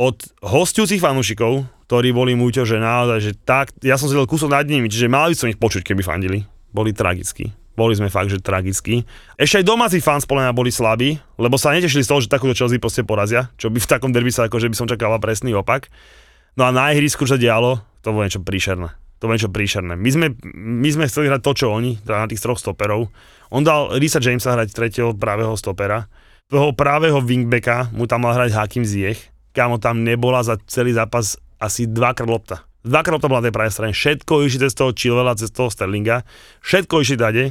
Od hostujúcich fanúšikov, ktorí boli múťo, že naozaj, že tak, ja som sedel kúsok nad nimi, čiže mali by som ich počuť, keby fandili. Boli tragickí. Boli sme fakt, že tragickí. Ešte aj domáci fans podľa boli slabí, lebo sa netešili z toho, že takúto Chelsea proste porazia, čo by v takom derby sa akože by som čakala presný opak. No a na ihrisku, čo dialo, to bolo niečo príšerné. To bolo niečo príšerné. My sme, my sme chceli hrať to, čo oni, teda na tých troch stoperov on dal Risa Jamesa hrať tretieho pravého stopera. Toho právého wingbacka mu tam mal hrať Hakim Ziyech. Kámo tam nebola za celý zápas asi dvakrát lopta. Dvakrát lopta bola na tej pravej strane. Všetko išli cez toho Chilvela, cez toho Sterlinga. Všetko išli dade.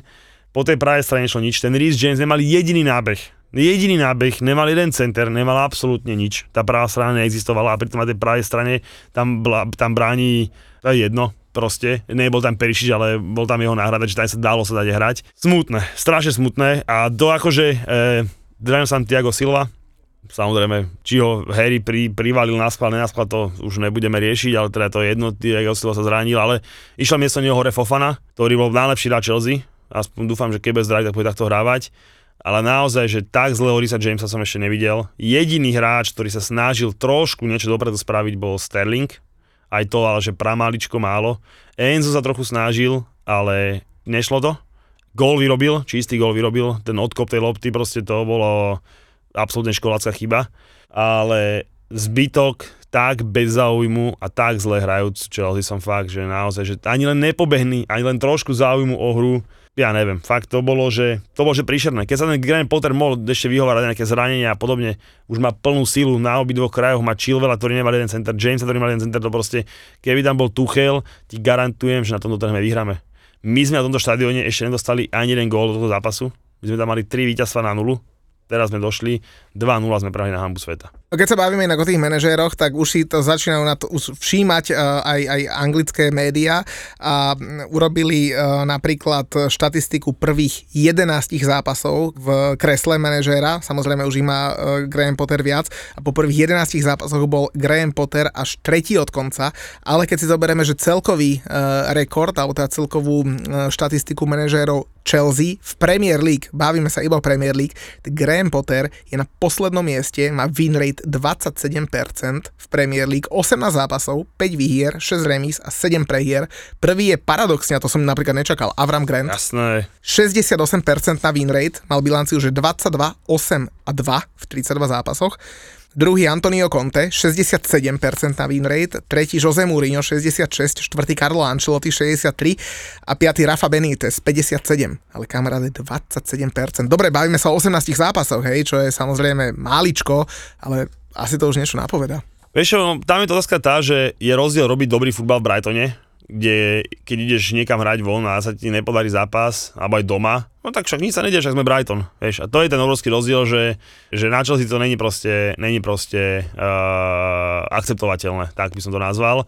Po tej pravej strane nešlo nič. Ten Rhys James nemal jediný nábeh Jediný nábeh, nemal jeden center, nemal absolútne nič. Tá pravá strana neexistovala a pritom na tej pravej strane tam, tam bráni, to je jedno, proste, nebol tam Perišič, ale bol tam jeho náhrada, že tam sa dalo sa dať hrať. Smutné, strašne smutné. A do akože e, Dragon Santiago Silva, samozrejme, či ho Harry pri, privalil na skval, nenaskval, to už nebudeme riešiť, ale teda to je jedno, Diego Silva sa zranil, ale išiel miesto neho hore Fofana, ktorý bol najlepší hráč Chelsea, aspoň dúfam, že keď bez zdraví, tak bude takto hrávať. Ale naozaj, že tak zlého Risa Jamesa som ešte nevidel. Jediný hráč, ktorý sa snažil trošku niečo dopredu spraviť, bol Sterling, aj to, ale že pramáličko málo. Enzo sa trochu snažil, ale nešlo to. Gól vyrobil, čistý gól vyrobil, ten odkop tej lopty, proste to bolo absolútne školácka chyba, ale zbytok tak bez záujmu a tak zle hrajúc Chelsea som fakt, že naozaj, že ani len nepobehný, ani len trošku záujmu o hru, ja neviem, fakt to bolo, že to bolo, že príšerné. Keď sa ten Graham Potter mohol ešte vyhovárať nejaké zranenia a podobne, už má plnú silu na obidvoch krajoch, má Chilwella, ktorý nemá jeden center, James, ktorý nemá jeden center, to proste, keby tam bol Tuchel, ti garantujem, že na tomto trhme vyhráme. My sme na tomto štadióne ešte nedostali ani jeden gól do toho zápasu. My sme tam mali 3 víťazstva na nulu. Teraz sme došli, 2-0 sme prahli na hambu sveta. Keď sa bavíme inak o tých manažéroch, tak už si to začínajú na to všímať uh, aj, aj anglické médiá. A urobili uh, napríklad štatistiku prvých 11 zápasov v kresle manažéra. Samozrejme už má uh, Graham Potter viac. A po prvých 11 zápasoch bol Graham Potter až tretí od konca, ale keď si zoberieme, že celkový rekord alebo teda celkovú štatistiku manažérov Chelsea v Premier League, bavíme sa iba o Premier League, Graham Potter je na poslednom mieste, má win rate 27% v Premier League, 18 zápasov, 5 výhier, 6 remíz a 7 prehier. Prvý je paradoxne, a to som napríklad nečakal, Avram Grant. Jasné. 68% na win rate, mal bilanciu, že 22, 8 a 2 v 32 zápasoch druhý Antonio Conte, 67% na win rate, tretí Jose Mourinho, 66, štvrtý Carlo Ancelotti, 63 a piatý Rafa Benitez, 57, ale kamaráde 27%. Dobre, bavíme sa o 18 zápasoch, hej, čo je samozrejme máličko, ale asi to už niečo napoveda. Vieš tam je to otázka tá, že je rozdiel robiť dobrý futbal v Brightone, kde keď ideš niekam hrať von a sa ti nepodarí zápas, alebo aj doma, no tak však nič sa nedie, však sme Brighton, vieš. A to je ten obrovský rozdiel, že, že na Chelsea to není proste, není proste uh, akceptovateľné, tak by som to nazval.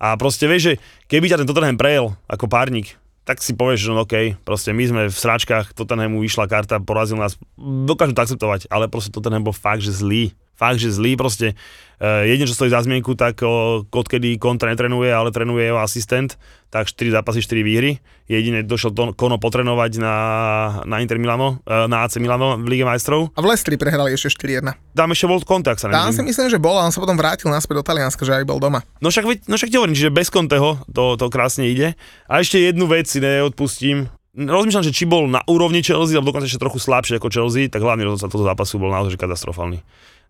A proste vieš, že keby ťa ten Tottenham prejel ako párnik, tak si povieš, že no OK, proste my sme v sračkách, Tottenhamu vyšla karta, porazil nás, dokážem to akceptovať, ale proste Tottenham bol fakt, že zlý fakt, že zlý proste. Uh, čo stojí za zmienku, tak uh, odkedy kontra netrenuje, ale trenuje jeho asistent, tak 4 zápasy, 4 výhry. Jedine došiel to, Kono potrenovať na, na Inter Milano, uh, na AC Milano v Lige majstrov. A v Lestri prehrali ešte 4-1. Tam ešte bol kontakt, sa Tam si myslím, že bol, a on sa potom vrátil naspäť do Talianska, že aj bol doma. No však, no však ti hovorím, že bez Conteho to, to krásne ide. A ešte jednu vec si neodpustím, rozmýšľam, že či bol na úrovni Chelsea, alebo dokonca ešte trochu slabšie ako Chelsea, tak hlavný rozhodca toho zápasu bol naozaj katastrofálny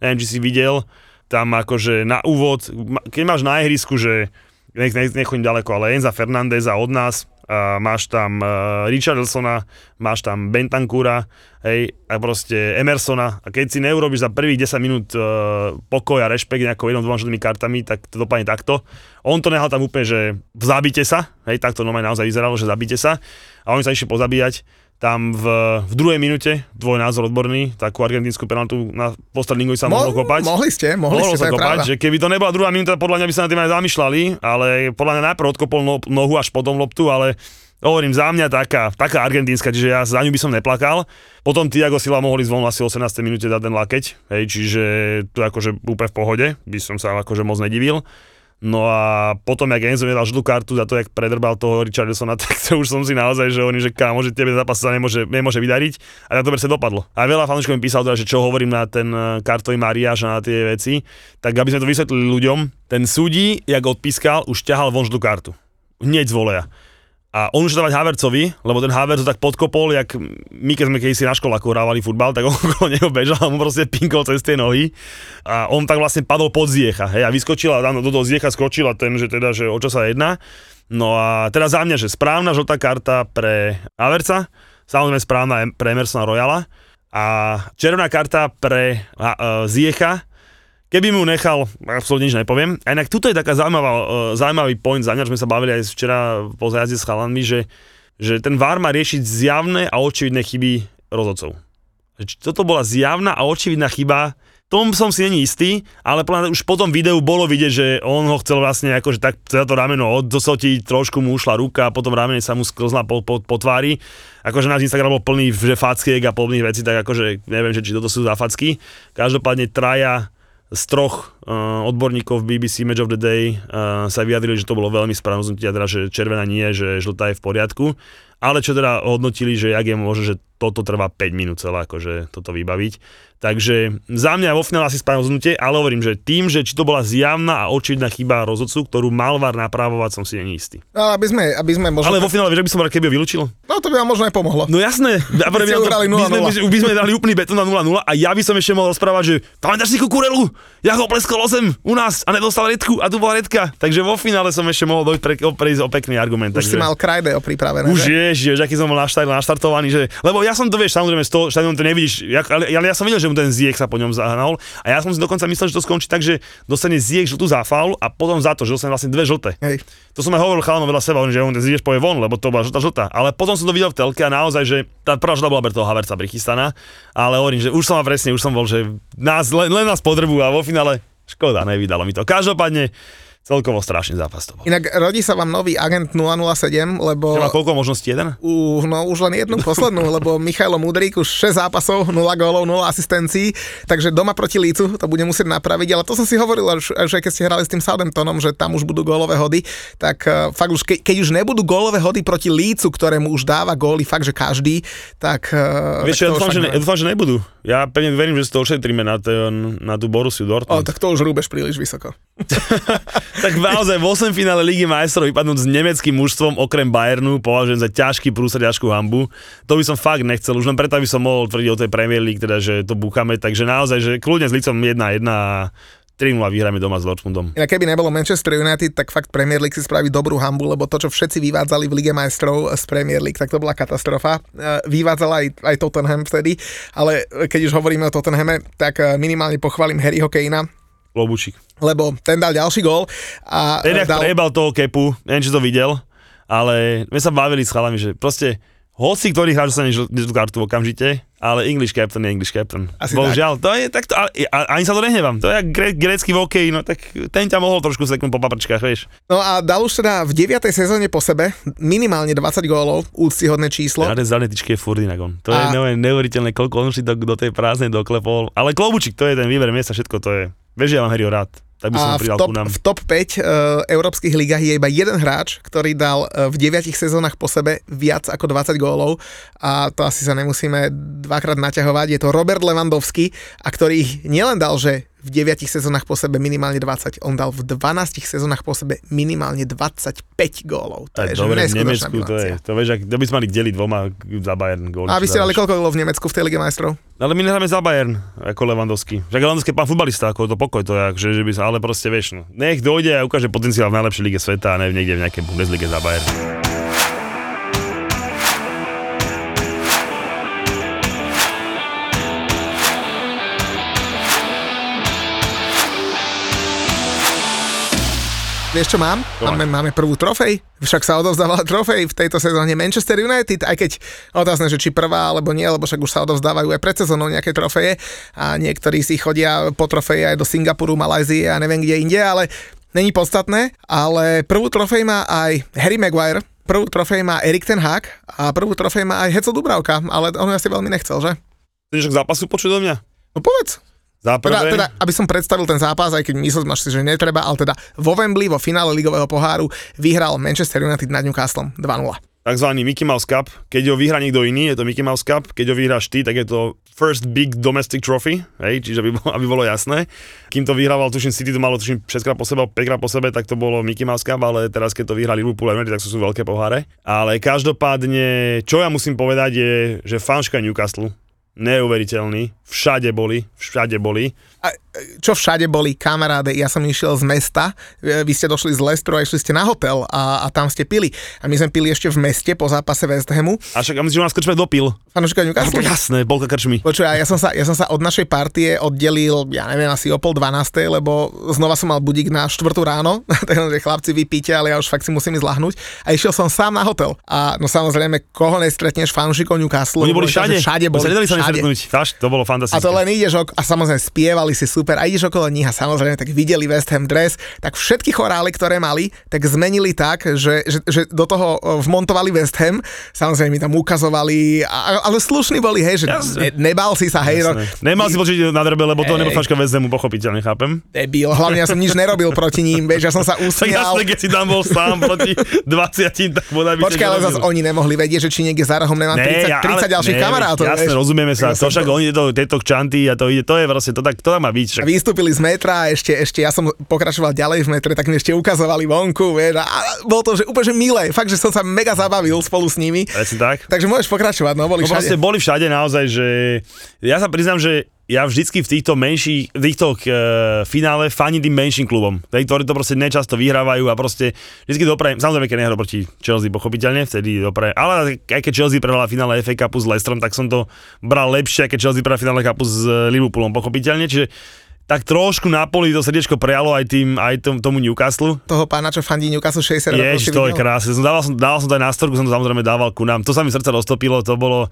neviem, či si videl, tam akože na úvod, keď máš na ihrisku, že nech, nech, nechodím ďaleko, ale Enza Fernandeza od nás, a máš tam uh, Richardsona, máš tam Bentancura, hej, a proste Emersona. A keď si neurobiš za prvých 10 minút uh, pokoj a rešpekt nejakou jednou, dvoma žltými kartami, tak to dopadne takto. On to nehal tam úplne, že zabite sa, hej, tak to normálne naozaj vyzeralo, že zabite sa. A oni sa išli pozabíjať tam v, v druhej minute, tvoj názor odborný, takú argentínsku penaltu na postredlingovi sa Mo- mohlo kopať. Mohli ste, mohli mohlo ste, sa kopať, že keby to nebola druhá minúta, podľa mňa by sa na tým aj zamýšľali, ale podľa mňa najprv odkopol no, nohu až potom loptu, ale hovorím, za mňa taká, taká argentínska, čiže ja za ňu by som neplakal. Potom Tiago Sila mohli zvonú asi 18. minúte dať ten lakeť, hej, čiže to akože úplne v pohode, by som sa akože moc nedivil. No a potom, jak Enzo mi dal žltú kartu za to, jak predrbal toho Richardsona, tak to už som si naozaj, že oni, že kámo, že tebe zápas sa nemôže, nemôže vydariť. A tak to sa dopadlo. A veľa fanúšikov mi písal teda, že čo hovorím na ten eh, kartový Mariáš a na tie veci. Tak aby sme to vysvetlili ľuďom, ten súdi, jak odpískal, už ťahal von žltú kartu. Hneď z voleja. A on už dávať Havercovi, lebo ten Haverc tak podkopol, jak my keď sme si na škole hrávali futbal, tak on okolo neho bežal a mu proste pinkol cez tie nohy. A on tak vlastne padol pod Ziecha, hej, a vyskočila, tam do toho Ziecha skočila ten, že teda, že o čo sa jedná. No a teraz za mňa, že správna žltá karta pre Haverca, samozrejme správna pre Emersona Royala a červená karta pre uh, Ziecha, Keby mu nechal, absolútne nič nepoviem. A inak tuto je taká zaujímavá, uh, zaujímavý point, za sme sa bavili aj včera po zajazde s chalanmi, že, že ten VAR má riešiť zjavné a očividné chyby rozhodcov. Toto bola zjavná a očividná chyba, tom som si není istý, ale už po tom videu bolo vidieť, že on ho chcel vlastne akože tak za to rameno odsotiť, trošku mu ušla ruka, potom ramene sa mu sklzla po, po, po tvári. Akože náš Instagram bol plný že fackiek a plných vecí, tak akože neviem, že či toto sú za facky. Každopádne traja z troch odborníkov v BBC Match of the Day uh, sa vyjadrili, že to bolo veľmi správne rozhodnutie, teda, že červená nie, že žltá je v poriadku. Ale čo teda hodnotili, že jak je možné, že toto trvá 5 minút celé, akože toto vybaviť. Takže za mňa vo finále asi správne rozhodnutie, ale hovorím, že tým, že či to bola zjavná a očividná chyba rozhodcu, ktorú mal VAR napravovať, som si není istý. No, aby sme, aby sme možno... Ale vo finále, vieš, by som rád, keby ho vylúčil? No to by vám možno aj pomohlo. No jasné. By, sme, by, sme, by sme dali úplný betón na 0-0 a ja by som ešte mohol rozprávať, že pamätáš si Kukurelu? Ja ho pleskol 8 u nás a nedostal redku a tu bola redka. Takže vo finále som ešte mohol dojť pre, o, o pekný argument. Už takže... si mal krajde pripravené. Už že? aký som bol naštartovaný, že... Lebo ja som to, vieš, samozrejme, z toho to nevidíš, ja, ale, ale, ja som videl, že mu ten Ziek sa po ňom zahnal a ja som si dokonca myslel, že to skončí tak, že dostane Ziek žltú za faul a potom za to, že dostane vlastne dve žlté. Hej. To som aj hovoril chalanom veľa seba, že on ten Ziek povie von, lebo to bola žltá žltá. Ale potom som to videl v telke a naozaj, že tá prvá žltá bola toho Haverca prichystaná, ale hovorím, že už som presne, už som bol, že nás, len, len nás potrebujú a vo finále škoda, nevydalo mi to. Každopádne celkovo strašný zápas to bol. Inak rodí sa vám nový agent 007, lebo... Že má koľko možností? Jeden? U, no už len jednu poslednú, lebo Michailo Mudrík už 6 zápasov, 0 gólov, 0 asistencií, takže doma proti Lícu to bude musieť napraviť, ale to som si hovoril, že keď ste hrali s tým Southamptonom, že tam už budú gólové hody, tak uh, fakt už, ke, keď už nebudú gólové hody proti Lícu, ktorému už dáva góly fakt, že každý, tak... Uh, Vieš, tak ja dúfam, že, ne, dúfam, že nebudú. Ja pevne verím, že si to ošetríme na, ten, na tú Borusiu Dortmund. O, tak to už rúbeš príliš vysoko. tak naozaj v 8 finále Ligy majstrov vypadnúť s nemeckým mužstvom okrem Bayernu považujem za ťažký prúser, ťažkú hambu. To by som fakt nechcel, už len preto, aby som mohol tvrdiť o tej Premier League, teda, že to búchame, takže naozaj, že kľudne s Licom 1-1 a 3-0 vyhráme doma s Dortmundom. Inak keby nebolo Manchester United, tak fakt Premier League si spraví dobrú hambu, lebo to, čo všetci vyvádzali v Lige majstrov z Premier League, tak to bola katastrofa. E, vyvádzala aj, aj Tottenham vtedy, ale keď už hovoríme o Tottenhame, tak e, minimálne pochválim Harryho Kanea, Lobučík. Lebo ten dal ďalší gól. A ten dal... prebal toho kepu, neviem, či to videl, ale my sa bavili s chalami, že proste hoci ktorý hráč dostane žltú kartu okamžite, ale English captain je English captain. Asi Bohužiaľ, tak. to je takto, a, a, ani sa to nehnevám, to je jak gre, grecký vokej, no tak ten ťa mohol trošku seknúť po paprčkách, vieš. No a dal už teda v 9. sezóne po sebe minimálne 20 gólov, úctyhodné číslo. Žiadne zanetičky je furt inak on. To a... je neuveriteľné, koľko on si do, do tej prázdnej doklepol, ale klobučík, to je ten výber miesta, všetko to je. Vieš, ja mám rád tak by som a v top, v top 5 uh, e, európskych ligách je iba jeden hráč, ktorý dal uh, v 9 sezónach po sebe viac ako 20 gólov a to asi sa nemusíme dvakrát naťahovať. Je to Robert Lewandowski, a ktorý ich nielen dal, že v 9 sezónach po sebe minimálne 20. On dal v 12 sezónach po sebe minimálne 25 gólov. To je dobre, v Nemecku to je. To vieš, ak, to by sme mali deliť dvoma za Bayern góly. A vy ste dali koľko gólov v Nemecku v tej Lige majstrov? Ale my nehráme za Bayern, ako Lewandowski. Však Lewandowski je pán futbalista, ako to pokoj, to je, že, že by sa, ale proste vieš, no. Nech dojde a ukáže potenciál v najlepšej lige sveta a ne niekde v nejakej Bundeslige za Bayern. Vieš čo mám? Máme, máme prvú trofej. Však sa odovzdávala trofej v tejto sezóne Manchester United, aj keď otázne, že či prvá alebo nie, lebo však už sa odovzdávajú aj pred sezónou nejaké trofeje a niektorí si chodia po trofeje aj do Singapuru, Malajzie a neviem kde inde, ale není podstatné. Ale prvú trofej má aj Harry Maguire, prvú trofej má Erik Ten Hag a prvú trofej má aj Heco Dubravka, ale on asi veľmi nechcel, že? Chceš k zápasu počuť do mňa? No povedz. Za prvé... teda, teda, aby som predstavil ten zápas, aj keď myslel máš si, že netreba, ale teda vo Wembley vo finále ligového poháru vyhral Manchester United nad Newcastle 2-0 takzvaný Mickey Mouse Cup. Keď ho vyhrá niekto iný, je to Mickey Mouse Cup. Keď ho vyhráš ty, tak je to first big domestic trophy, hej, čiže aby, aby bolo jasné. Kým to vyhrával, tuším, City to malo tuším 6 krát po sebe, 5 krát po sebe, tak to bolo Mickey Mouse Cup, ale teraz keď to vyhrali Liverpool a tak sú, sú veľké poháre. Ale každopádne, čo ja musím povedať je, že fanška Newcastle, neuveriteľný, všade boli, všade boli a čo všade boli kamaráde, ja som išiel z mesta, e, vy ste došli z Lestru a išli ste na hotel a, a tam ste pili. A my sme pili ešte v meste po zápase West Hamu. A však a myslíš, že nás krčme dopil? Fanúšika Newcastle? Jasné, polka krčmi. Počuj, ja som, sa, ja som sa od našej partie oddelil, ja neviem, asi o pol dvanástej, lebo znova som mal budík na štvrtú ráno, takže chlapci vypíte, ale ja už fakt si musím ísť lahnúť. A išiel som sám na hotel. A no samozrejme, koho nestretneš fanúšikov Newcastle? Oni boli všade. Všade boli. Všade, všade, stretnúť, Až, to bolo fantastické. A to len ideš ok- a samozrejme spievali si super a ideš okolo nich a samozrejme tak videli West Ham dress, tak všetky chorály, ktoré mali, tak zmenili tak, že, že, že do toho vmontovali West Ham, samozrejme mi tam ukazovali, a, ale slušní boli, hej, že ne, nebal si sa, hej. No, Nemal si počuť na drbe, lebo to nebo faška West Hamu, pochopiteľne, chápem. Debil, hlavne ja som nič nerobil proti ním, vieš, ja som sa usmial. Tak jasne, keď si tam bol sám proti 20, tak bodaj by Počkaj, ale zase oni nemohli vedieť, že či niekde za rohom nemám 30, ja, 30 ďalších ne, kamarátov. Jasne, vieš. rozumieme sa. To však oni, to, tieto čanty a to ide, to je proste, to tak, to tak má byť. Však. Vystúpili z metra a ešte, ešte ja som pokračoval ďalej v metre, tak mi ešte ukazovali vonku, vieš, a bolo to že úplne že milé, fakt, že som sa mega zabavil spolu s nimi. tak. Takže môžeš pokračovať, no boli no, všade. boli všade naozaj, že ja sa priznám, že ja vždycky v týchto menších, v týchto uh, finále fani tým menším klubom, tí, ktorí to proste nečasto vyhrávajú a proste vždycky doprajem, samozrejme keď nehral proti Chelsea pochopiteľne, vtedy doprajem, ale aj keď Chelsea prehrala finále FA Cupu s Leicesterom, tak som to bral lepšie, keď Chelsea prehrala finále Cupu s eh, Liverpoolom pochopiteľne, čiže tak trošku na poli to srdiečko prejalo aj tým, aj tom, tomu Newcastle. Toho pána, čo fandí Newcastle 60 rokov. Jež, to je krásne. Som dával, som, dával som to aj na storku, som to samozrejme dával ku nám. To sa mi srdce roztopilo, to bolo,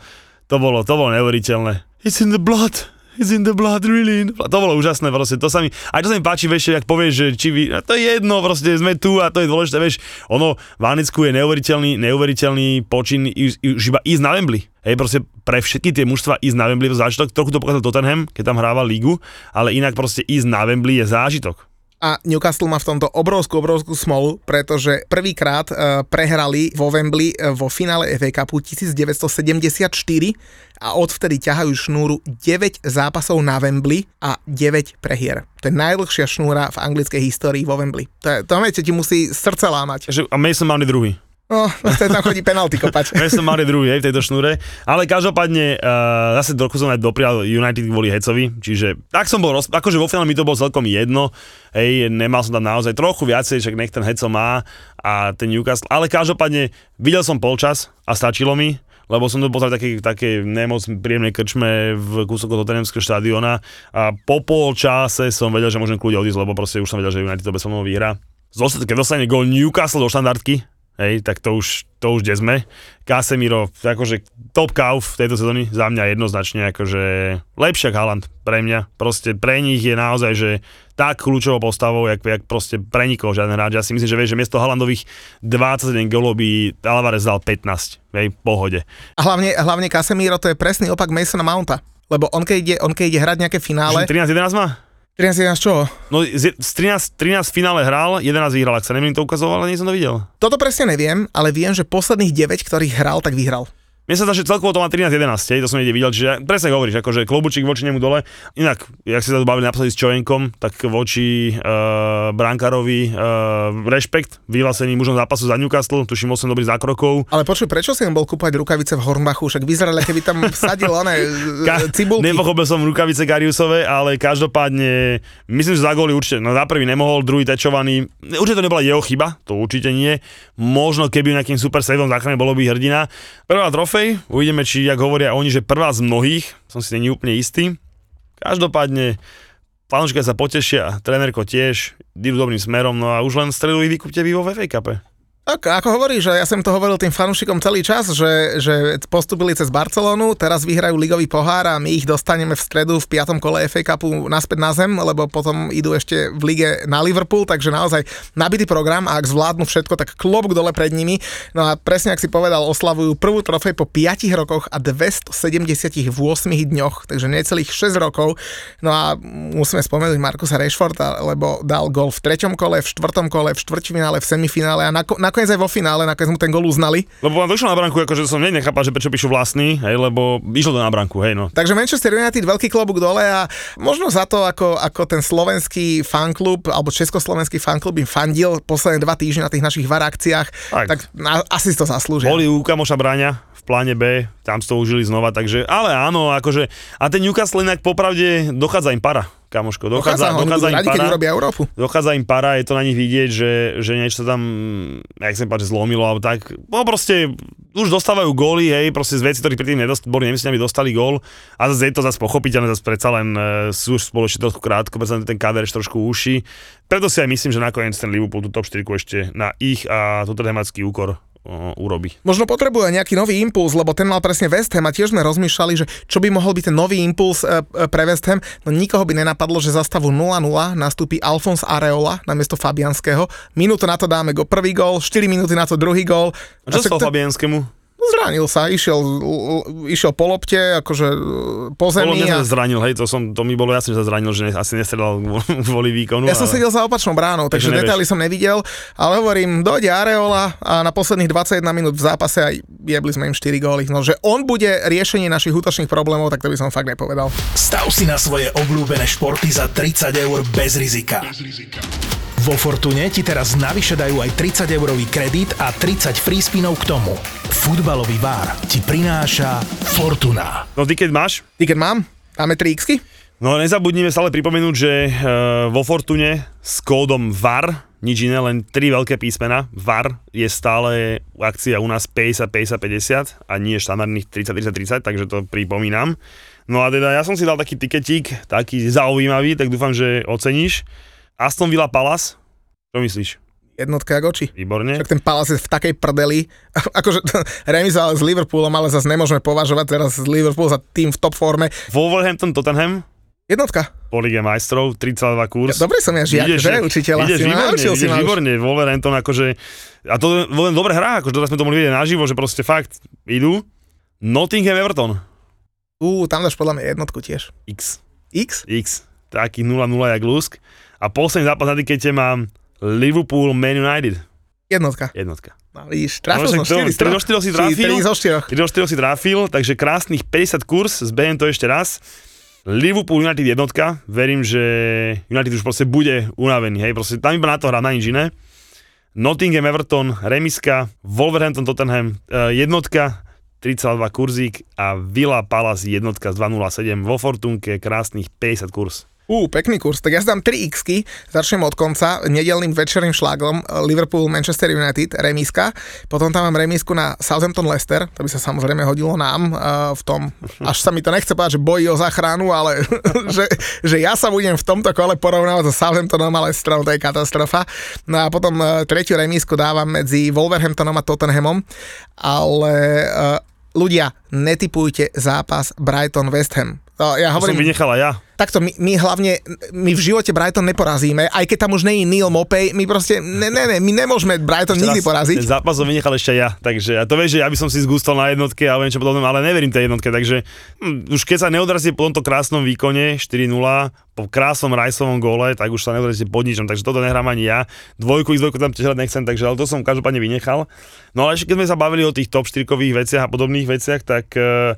to bolo, to bolo neuveriteľné. It's in the blood it's in the blood, really. To bolo úžasné, proste, to sa mi, aj to sa mi páči, vieš, ak povieš, že či vy, to je jedno, proste sme tu a to je dôležité, vieš, ono, v Anicku je neuveriteľný, neuveriteľný počin už iba ísť na Wembley. Hej, proste pre všetky tie mužstva ísť na Wembley je zážitok, trochu to pokazal Tottenham, keď tam hrával lígu, ale inak proste ísť na Wembley je zážitok. A Newcastle má v tomto obrovskú, obrovskú smolu, pretože prvýkrát uh, prehrali vo Wembley uh, vo finále FA Cupu 1974 a odvtedy ťahajú šnúru 9 zápasov na Wembley a 9 prehier. To je najdlhšia šnúra v anglickej histórii vo Wembley. To, je, to ti musí srdce lámať. A Mason Mount druhý. No, tam chodí penalty kopať. My som mali druhý v tejto šnúre, ale každopádne uh, zase trochu som aj doprial United kvôli Hecovi, čiže tak som bol, roz... akože vo finále mi to bolo celkom jedno, hej, nemal som tam naozaj trochu viacej, však nech ten Heco má a ten Newcastle, ale každopádne videl som polčas a stačilo mi, lebo som to bol také, také nemoc príjemnej krčme v kúsok od štadiona a po pol čase som vedel, že môžem kľudne odísť, lebo proste už som vedel, že United to bez vyhrá. Keď dostane gol Newcastle do štandardky, hej, tak to už, to už kde sme. Casemiro, akože top kauf v tejto sezóny, za mňa jednoznačne, akože lepšia Haaland pre mňa. Proste pre nich je naozaj, že tak kľúčovou postavou, jak, jak proste pre nikoho žiaden hráč. Ja si myslím, že vieš, že miesto Haalandových 21 golov by Alvarez dal 15, hej, pohode. A hlavne, hlavne Casemiro to je presný opak Masona Mounta. Lebo on keď ide, on keď ide hrať nejaké finále... 13-11 má? 13 11 čoho? No z 13, 13 finále hral, 11 vyhral, ak sa nemýlim, to ukazoval, ale nie som to videl. Toto presne neviem, ale viem, že posledných 9, ktorých hral, tak vyhral. Mne sa zdá, že celkovo to má 13-11, to som niekde videl, čiže presne hovoríš, akože klobučík voči nemu dole. Inak, jak si sa bavili naposledy s Čovenkom, tak voči uh, Brankárovi uh, rešpekt, vyhlásený mužom zápasu za Newcastle, tuším 8 dobrých zákrokov. Ale počuj, prečo si bol kúpať rukavice v Hornbachu, však vyzerali, keby tam sadil oné Ka- cibulky. Nepochopil som rukavice Gariusové, ale každopádne, myslím, že za góly určite, no za prvý nemohol, druhý tečovaný, určite to nebola jeho chyba, to určite nie. Možno keby nejakým super saveom záchrane bolo by hrdina. Prvá trofej trofej. Uvidíme, či, jak hovoria oni, že prvá z mnohých, som si není úplne istý. Každopádne, fanúška sa potešia, trénerko tiež, idú dobrým smerom, no a už len stredu vykúpte vy vo FA Cupe. Tak, ako hovorí, že ja som to hovoril tým fanúšikom celý čas, že, že postupili cez Barcelonu, teraz vyhrajú ligový pohár a my ich dostaneme v stredu v piatom kole FA Cupu naspäť na zem, lebo potom idú ešte v lige na Liverpool, takže naozaj nabitý program a ak zvládnu všetko, tak klobúk dole pred nimi. No a presne, ak si povedal, oslavujú prvú trofej po 5 rokoch a 278 dňoch, takže necelých 6 rokov. No a musíme spomenúť Markusa Rashforda, lebo dal gol v treťom kole, v štvrtom kole, v štvrťfinále, v semifinále a nakoniec nakoniec aj vo finále, nakoniec mu ten gol uznali. Lebo vám došlo na branku, akože som nechápal, že prečo píšu vlastný, hej, lebo išlo to na branku, hej no. Takže Manchester United veľký klobúk dole a možno za to, ako, ako ten slovenský fanklub alebo československý fanklub im fandil posledné dva týždne na tých našich var akciách, tak, tak na, asi si to zaslúžia. Boli u kamoša Bráňa v pláne B, tam to užili znova, takže, ale áno, akože, a ten Newcastle inak popravde dochádza im para kamoško. Dochádza, dochádza, dochádza im radi, para, urobia Európu. Dochádza im para, je to na nich vidieť, že, že niečo sa tam, jak sa páči, zlomilo, alebo tak. No proste, už dostávajú góly, hej, proste z veci, ktorí predtým nedost, boli nemyslení, aby dostali gól. A zase je to zase pochopiteľné, zase predsa len e, sú už spoločne trošku krátko, predsa ten káder ešte trošku uši. Preto si aj myslím, že nakoniec ten Liverpool tú top 4 ešte na ich a Tottenhamacký úkor o, urobí. Možno potrebuje nejaký nový impuls, lebo ten mal presne West Ham a tiež sme rozmýšľali, že čo by mohol byť ten nový impuls e, e, pre West Ham. No nikoho by nenapadlo, že za stavu 0-0 nastúpi Alfons Areola na miesto Fabianského. Minútu na to dáme go prvý gól, 4 minúty na to druhý gól. A čo sa Fabianskému? Zranil sa, išiel, išiel po lopte, akože e, po zemi. Bolo a... zranil, hej, to, som, to mi bolo jasné, že sa zranil, že asi nestredal kvôli výkonu. Ja ale... som sedel za opačnou bránou, takže, takže detaily som nevidel, ale hovorím, dojde Areola a na posledných 21 minút v zápase aj jebli sme im 4 góly. No, že on bude riešenie našich útočných problémov, tak to by som fakt nepovedal. Stav si na svoje obľúbené športy za 30 eur bez rizika. Bez rizika. Vo Fortune ti teraz navyše dajú aj 30 eurový kredit a 30 free spinov k tomu. Futbalový bar ti prináša Fortuna. No ty keď máš? Ty keď mám? Dáme 3 x No nezabudnime stále pripomenúť, že uh, vo Fortune s kódom VAR, nič iné, len 3 veľké písmena, VAR je stále akcia u nás 50, 50, 50 a nie štandardných 30, 30, 30, takže to pripomínam. No a teda ja som si dal taký tiketík, taký zaujímavý, tak dúfam, že oceníš. Aston Villa Palace, čo myslíš? Jednotka ako oči. Výborne. Však ten Palace je v takej prdeli, akože remizoval s Liverpoolom, ale zase nemôžeme považovať teraz Liverpool za tým v top forme. Wolverhampton, Tottenham? Jednotka. Po Lige majstrov, 32 kurz. Ja, dobre som ja žiak, ideš, že učiteľa ideš si výborne, ideš si výborne, Wolverhampton akože, a to len dobre hrá, akože teraz sme to mohli vidieť naživo, že proste fakt idú. Nottingham Everton. Ú, tam dáš podľa mňa jednotku tiež. X. X? X. Taký 0-0 jak Lusk. A posledný zápas na tikete mám Liverpool Man United. Jednotka. Jednotka. No, vidíš, trafil no, som 4 3 do 4 si trafil. 3 zo 4. 3 do 4 si trafil, takže krásnych 50 kurz, zbehem to ešte raz. Liverpool United jednotka, verím, že United už proste bude unavený, hej, proste tam iba na to hrá, na nič iné. Nottingham Everton, remiska, Wolverhampton Tottenham, eh, jednotka, 32 kurzík a Villa Palace jednotka z 207 vo Fortunke, krásnych 50 kurz. Ú, pekný kurz. Tak ja dám 3 x začnem od konca, nedelným večerným šlágom Liverpool, Manchester United, remíska. Potom tam mám remísku na Southampton Leicester, to by sa samozrejme hodilo nám uh, v tom, až sa mi to nechce povedať, že bojí o záchranu, ale že, že ja sa budem v tomto kole porovnávať so Southamptonom a Leicesterom, to je katastrofa. No a potom uh, tretiu remísku dávam medzi Wolverhamptonom a Tottenhamom, ale uh, ľudia, netypujte zápas Brighton-West Ham. To ja hovorím, to som vynechala ja takto my, my hlavne, my v živote Brighton neporazíme, aj keď tam už nie je Neil Mopey, my proste, ne, ne, ne, my nemôžeme Brighton Ešte nikdy poraziť. Ten zápas som vynechal ešte ja, takže ja to vieš, že ja by som si zgustal na jednotke a niečo podobné, ale neverím tej jednotke, takže hm, už keď sa neodrazí po tomto krásnom výkone 4-0, po krásnom Rajsovom gole, tak už sa neodrazí pod ničom, takže toto nehrám ani ja. Dvojku, dvojku tam tiež nechcem, takže ale to som každopádne vynechal. No ale ešte keď sme sa bavili o tých top 4 veciach a podobných veciach, tak uh,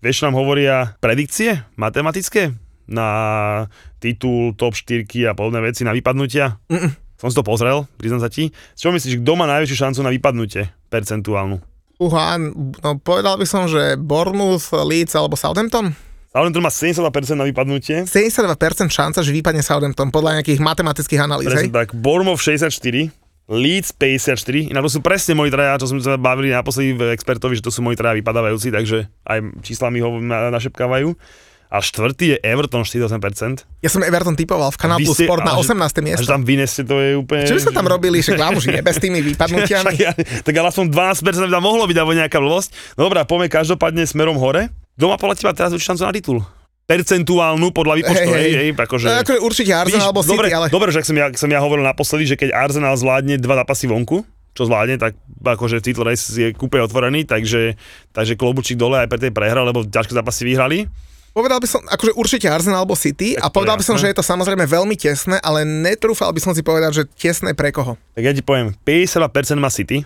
vieš, nám hovoria predikcie matematické? na titul, top 4 a podobné veci na vypadnutia? Mm-mm. Som si to pozrel, priznám sa ti. Čo myslíš, kto má najväčšiu šancu na vypadnutie percentuálnu? Uha, no povedal by som, že Bournemouth, Leeds alebo Southampton. Southampton má 72% na vypadnutie. 72% šanca, že vypadne Southampton podľa nejakých matematických analýz. Presne tak. Bournemouth 64, Leeds 54, inak to sú presne moji traja, čo sme sa bavili naposledy v expertovi, že to sú moji traja vypadávajúci, takže aj čísla mi ho našepkávajú a štvrtý je Everton 48%. Ja som Everton typoval v Kanál Plus Sport na 18. miesto. Až tam vyneste, to je úplne... Čo by sme tam robili, že nebe s tými vypadnutiami? ja, tak ale aspoň 12% by tam mohlo byť, alebo nejaká blbosť. No dobrá, poďme každopádne smerom hore. Kto má podľa teba teraz šancu na titul? Percentuálnu podľa výpočtu, hej, hej, hej, akože... No, akože určite Arsenal alebo City, dobre, ale... Dobre, že som ja, som ja hovoril naposledy, že keď Arsenal zvládne dva zápasy vonku, čo zvládne, tak akože titul race je kúpe otvorený, takže, takže klobučík dole aj pre tej prehra, lebo ťažké zápasy vyhrali. Povedal by som, akože určite Arsenal alebo City tak a povedal by som, že je to samozrejme veľmi tesné, ale netrúfal by som si povedať, že tesné pre koho. Tak ja ti poviem, 52% má City,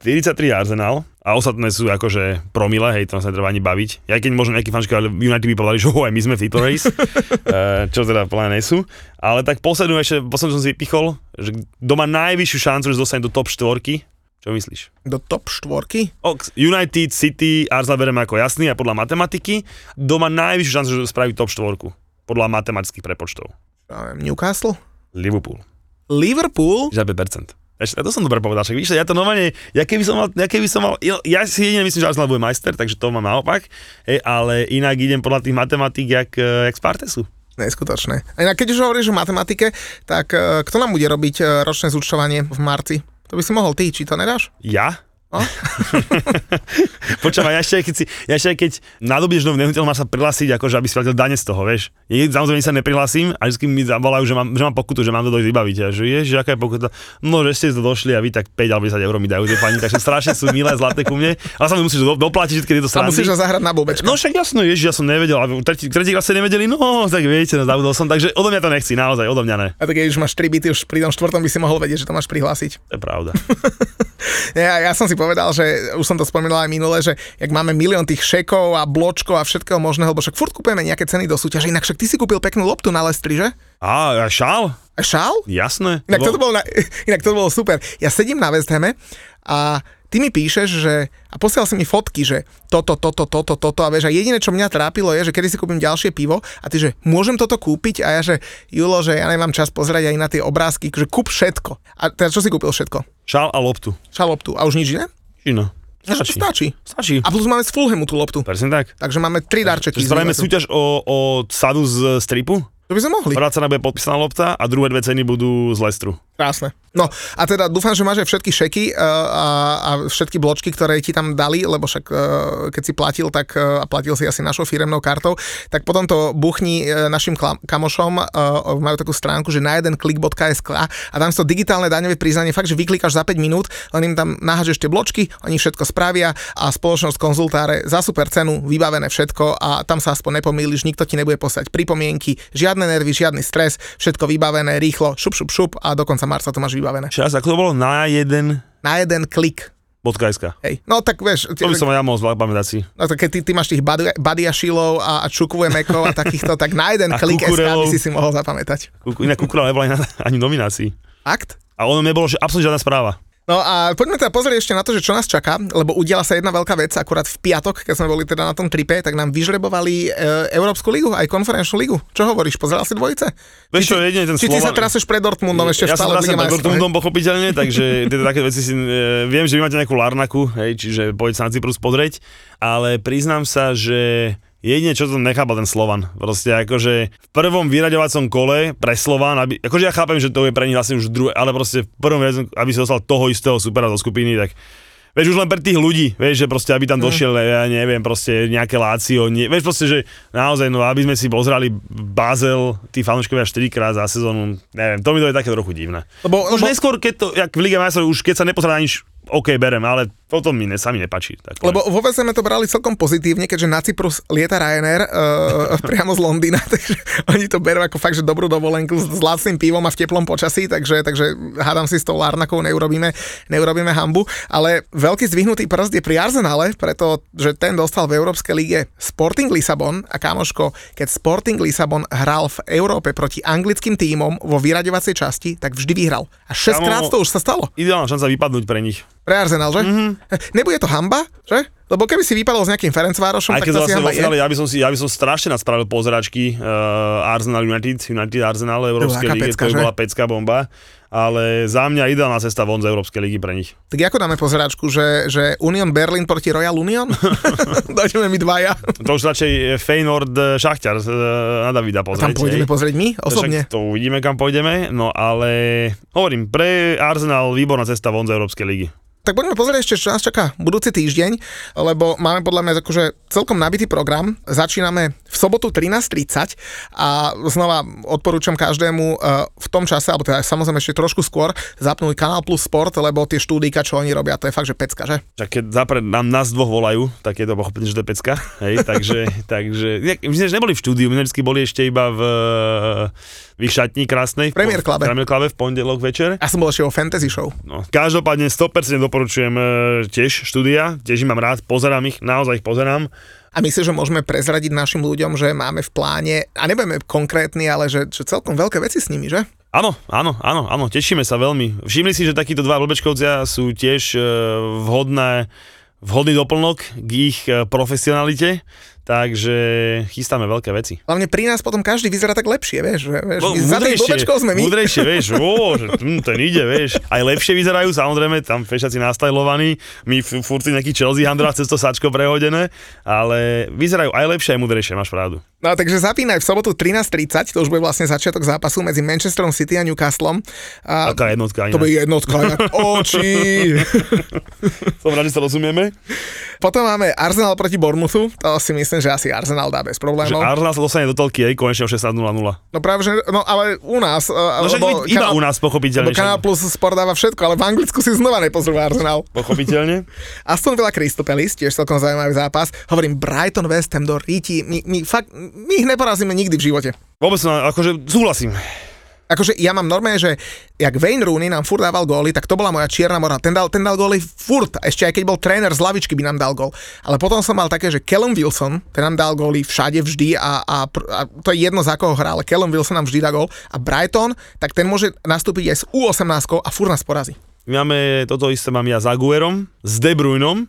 43 Arsenal a ostatné sú akože promile, hej, to sa netreba ani baviť. Ja keď možno nejaký fanšky, ale United by povedali, že oh, aj my sme v race, eh, čo teda plne nie sú. Ale tak poslednú ešte, poslednú som si vypichol, že doma najvyššiu šancu, že dostane do top 4, čo myslíš? Do top štvorky? United, City, Arsenal bereme ako jasný a podľa matematiky. Doma najvyššiu šancu, že spraví top štvorku. Podľa matematických prepočtov. Newcastle? Liverpool. Liverpool? 5%. Ešte, to som dobre povedal, však víš, ja to normálne, ja keby som mal, ja keby som mal, ja si jedine myslím, že Arsenal bude majster, takže to mám naopak, hej, ale inak idem podľa tých matematík, jak, eh, jak Spartesu. Neskutočné. A inak, keď už hovoríš o matematike, tak uh, kto nám bude robiť uh, ročné zúčtovanie v marci? To by si mohol ty, či to nedáš? Ja? No? Počúvaj, ja ešte aj keď, si, ja ešte aj keď nadobíš novú nehnuteľnosť, máš sa prihlásiť, akože aby si platil dane z toho, vieš. Niekedy samozrejme sa neprihlasím a vždy mi zavolajú, že mám, že mám pokutu, že mám to dojsť vybaviť. A že ježiš, aká je pokuta? No, že ste to došli a vy tak 5 alebo 10 eur mi dajú tie pani, takže strašne sú milé, zlaté ku mne. Ale sa mi musíš do, doplatiť všetky tieto A strany. musíš ho zahrať na blbečko. No však jasno, ježiš, ja som nevedel, a tretí, tretí ste nevedeli, no tak viete, no, zabudol som, takže odo mňa to nechci, naozaj, odo mňa ne. A tak keď už máš 3 byty, už pri tom štvrtom by si mohol vedieť, že to máš prihlásiť. To je pravda. Ja, ja som si povedal, že už som to spomínal aj minule, že jak máme milión tých šekov a bločkov a všetkého možného, lebo však furt kupujeme nejaké ceny do súťaže, inak však ty si kúpil peknú loptu na Lestri, že? A, a šál? A šál? Jasné. Inak Lebo- toto bolo, na, inak to bolo super. Ja sedím na West Hame a ty mi píšeš, že a posielal si mi fotky, že toto, toto, toto, toto a vieš, a jediné, čo mňa trápilo je, že kedy si kúpim ďalšie pivo a ty, že môžem toto kúpiť a ja, že Julo, že ja nemám čas pozerať aj na tie obrázky, že kúp všetko. A teda čo si kúpil všetko? Šál a loptu. Šaloptu a už nič iné? No, Stačí. Stačí. Stačí. A plus máme z Fulhamu tú loptu. Presne tak. Takže máme tri darčeky. Spravíme súťaž o, o sadu z stripu. To by sme mohli. Prvá cena bude podpísaná lopta a druhé dve ceny budú z Lestru. Krásne. No a teda dúfam, že máš aj všetky šeky uh, a, a všetky bločky, ktoré ti tam dali, lebo však uh, keď si platil, tak uh, a platil si asi našou firemnou kartou, tak potom to buchni našim klam, kamošom, majú takú stránku, že na jeden klik.sk a tam sú to digitálne daňové priznanie, fakt, že vyklikáš za 5 minút, len im tam nahážeš tie bločky, oni všetko spravia a spoločnosť konzultáre za super cenu, vybavené všetko a tam sa aspoň nepomýliš, nikto ti nebude poslať pripomienky, žiadne nervy, žiadny stres, všetko vybavené, rýchlo, šup, šup, šup a do konca marca to máš vybavené. Čas, ako to bolo? Na jeden Na jeden klik. bodka.sk. Hej. No tak vieš, ty, To by som ja mohol pamätať si. no, tak keď ty, ty máš tých Badia- Badiašilov a, a Čukvemekov a takýchto, tak na jeden A klik SK by si si mohol zapamätať. Inak Kukura nebola ani, ani nominácii. Fakt? A ono nebolo, že absolútne žiadna správa. No a poďme teda pozrieť ešte na to, že čo nás čaká, lebo udiala sa jedna veľká vec, akurát v piatok, keď sme boli teda na tom tripe, tak nám vyžrebovali e, Európsku ligu, aj konferenčnú ligu. Čo hovoríš, pozeral si dvojice? Vieš čo, jedine ten Či ty sa Slovan... traseš pred Dortmundom ešte ja stále teraz Lige pred Dortmundom pochopiteľne, takže tieto také veci si, e, viem, že vy máte nejakú Larnaku, hej, čiže poď sa na Cyprus pozrieť, ale priznám sa, že jedine, čo som nechápal ten Slovan. Proste akože v prvom vyraďovacom kole pre Slovan, aby, akože ja chápem, že to je pre nich vlastne už druhé, ale proste v prvom vyraďovacom, aby si dostal toho istého supera do skupiny, tak Vieš, už len pre tých ľudí, vieš, že proste, aby tam došiel, ja neviem, proste nejaké Lácio, nie, vieš, proste, že naozaj, no, aby sme si pozreli Basel, tí fanúškovia 4 krát za sezónu, neviem, to mi to je také trochu divné. Lebo, Už lebo, neskôr, keď to, jak v Lige majstrov, už keď sa nepozerá na nič, OK, berem, ale potom mi ne, sa mi nepačí. Tak, lebo vo VSM to brali celkom pozitívne, keďže na Cyprus lieta Ryanair uh, priamo z Londýna, takže oni to berú ako fakt, že dobrú dovolenku s, s lacným pivom a v teplom počasí, takže, takže hádam si s tou Larnakou neurobíme, neurobíme hambu, ale veľký zdvihnutý prst je pri Arsenale, pretože ten dostal v Európskej lige Sporting Lisabon a kamoško, keď Sporting Lisabon hral v Európe proti anglickým tímom vo vyraďovacej časti, tak vždy vyhral. A 6 krát Kamo- to už sa stalo. Ideálna šanca vypadnúť pre nich. Pre Arsenal, že? Mhm. Mm-hmm. Nebude to hamba, že? Lebo keby si vypadol s nejakým Ferencvárošom, Aj tak to vlastne je. finále, ja by som si, ja by som strašne nadspravil pozeračky uh, Arsenal United, United Arsenal Európskej ligy, pecka, to bola pecka bomba, ale za mňa ideálna cesta von z Európskej ligy pre nich. Tak ako dáme pozeračku, že, že Union Berlin proti Royal Union? Dojdeme my dvaja. To už radšej eh, Šachťar eh, na Davida pozrieť. Tam pôjdeme hej. pozrieť my osobne. Však to uvidíme, kam pôjdeme, no ale hovorím, pre Arsenal výborná cesta von z Európskej ligy. Tak poďme pozrieť ešte, čo nás čaká budúci týždeň, lebo máme podľa mňa akože celkom nabitý program. Začíname v sobotu 13.30 a znova odporúčam každému eh, v tom čase, alebo teda samozrejme ešte trošku skôr, zapnúť Kanál Plus Sport, lebo tie štúdika, čo oni robia, to je fakt, že pecka, že? Však keď zapred nám nás dvoch volajú, tak je to pochopenie, že to je pecka. Hej, takže, takže my sme neboli v štúdiu, my vždy boli ešte iba v, v ich šatni krásnej. Premier Clube. V Premier Clube v pondelok večer. Ja som bol ešte o Fantasy Show. No, každopádne 100% doporučujem e, tiež štúdia, tiež ich mám rád, pozerám ich, naozaj ich pozerám. A myslím, že môžeme prezradiť našim ľuďom, že máme v pláne, a nebudeme konkrétni, ale že, že celkom veľké veci s nimi, že? Áno, áno, áno, áno, tešíme sa veľmi. Všimli si, že takíto dva blbečkovcia sú tiež e, vhodné, vhodný doplnok k ich e, profesionalite, takže chystáme veľké veci. Hlavne pri nás potom každý vyzerá tak lepšie, vieš. vieš No, za blbečkou sme my. múdrejšie, vieš, ó, že hm, ten ide, vieš. Aj lepšie vyzerajú, samozrejme, tam fešaci nastajlovaní, my f- furt si nejaký Chelsea handra cez to sačko prehodené, ale vyzerajú aj lepšie, aj múdrejšie, máš pravdu. No takže zapínaj v sobotu 13.30, to už bude vlastne začiatok zápasu medzi Manchesterom City a Newcastlom. A Taká jednotka to bude jednotka, jak oči. Som rád, že sa rozumieme. Potom máme Arsenal proti Bournemouthu, to si myslím, že asi Arsenal dá bez Že problémov. Arsenal sa dostane do telky, aj konečne o 16.00. No práve, že, no ale u nás, No no, lebo, iba u nás, pochopiteľne. Kanál Plus Sport dáva všetko, ale v Anglicku si znova nepozrú Arsenal. Pochopiteľne. Aston Villa Crystal Palace, tiež celkom zaujímavý zápas. Hovorím Brighton West Ham do Ríti, my, my, fakt, my ich neporazíme nikdy v živote. Vôbec, no, akože súhlasím. Akože ja mám normálne, že jak Wayne Rooney nám furt dával góly, tak to bola moja čierna mora. Ten dal, ten dal góly furt, ešte aj keď bol tréner z lavičky by nám dal gól. Ale potom som mal také, že Callum Wilson, ten nám dal góly všade vždy a, a, a to je jedno za koho hrá, ale Callum Wilson nám vždy dá gól. A Brighton, tak ten môže nastúpiť aj s U18 a furt nás porazí. Máme, toto isté mám ja s Aguerom, s De Bruynom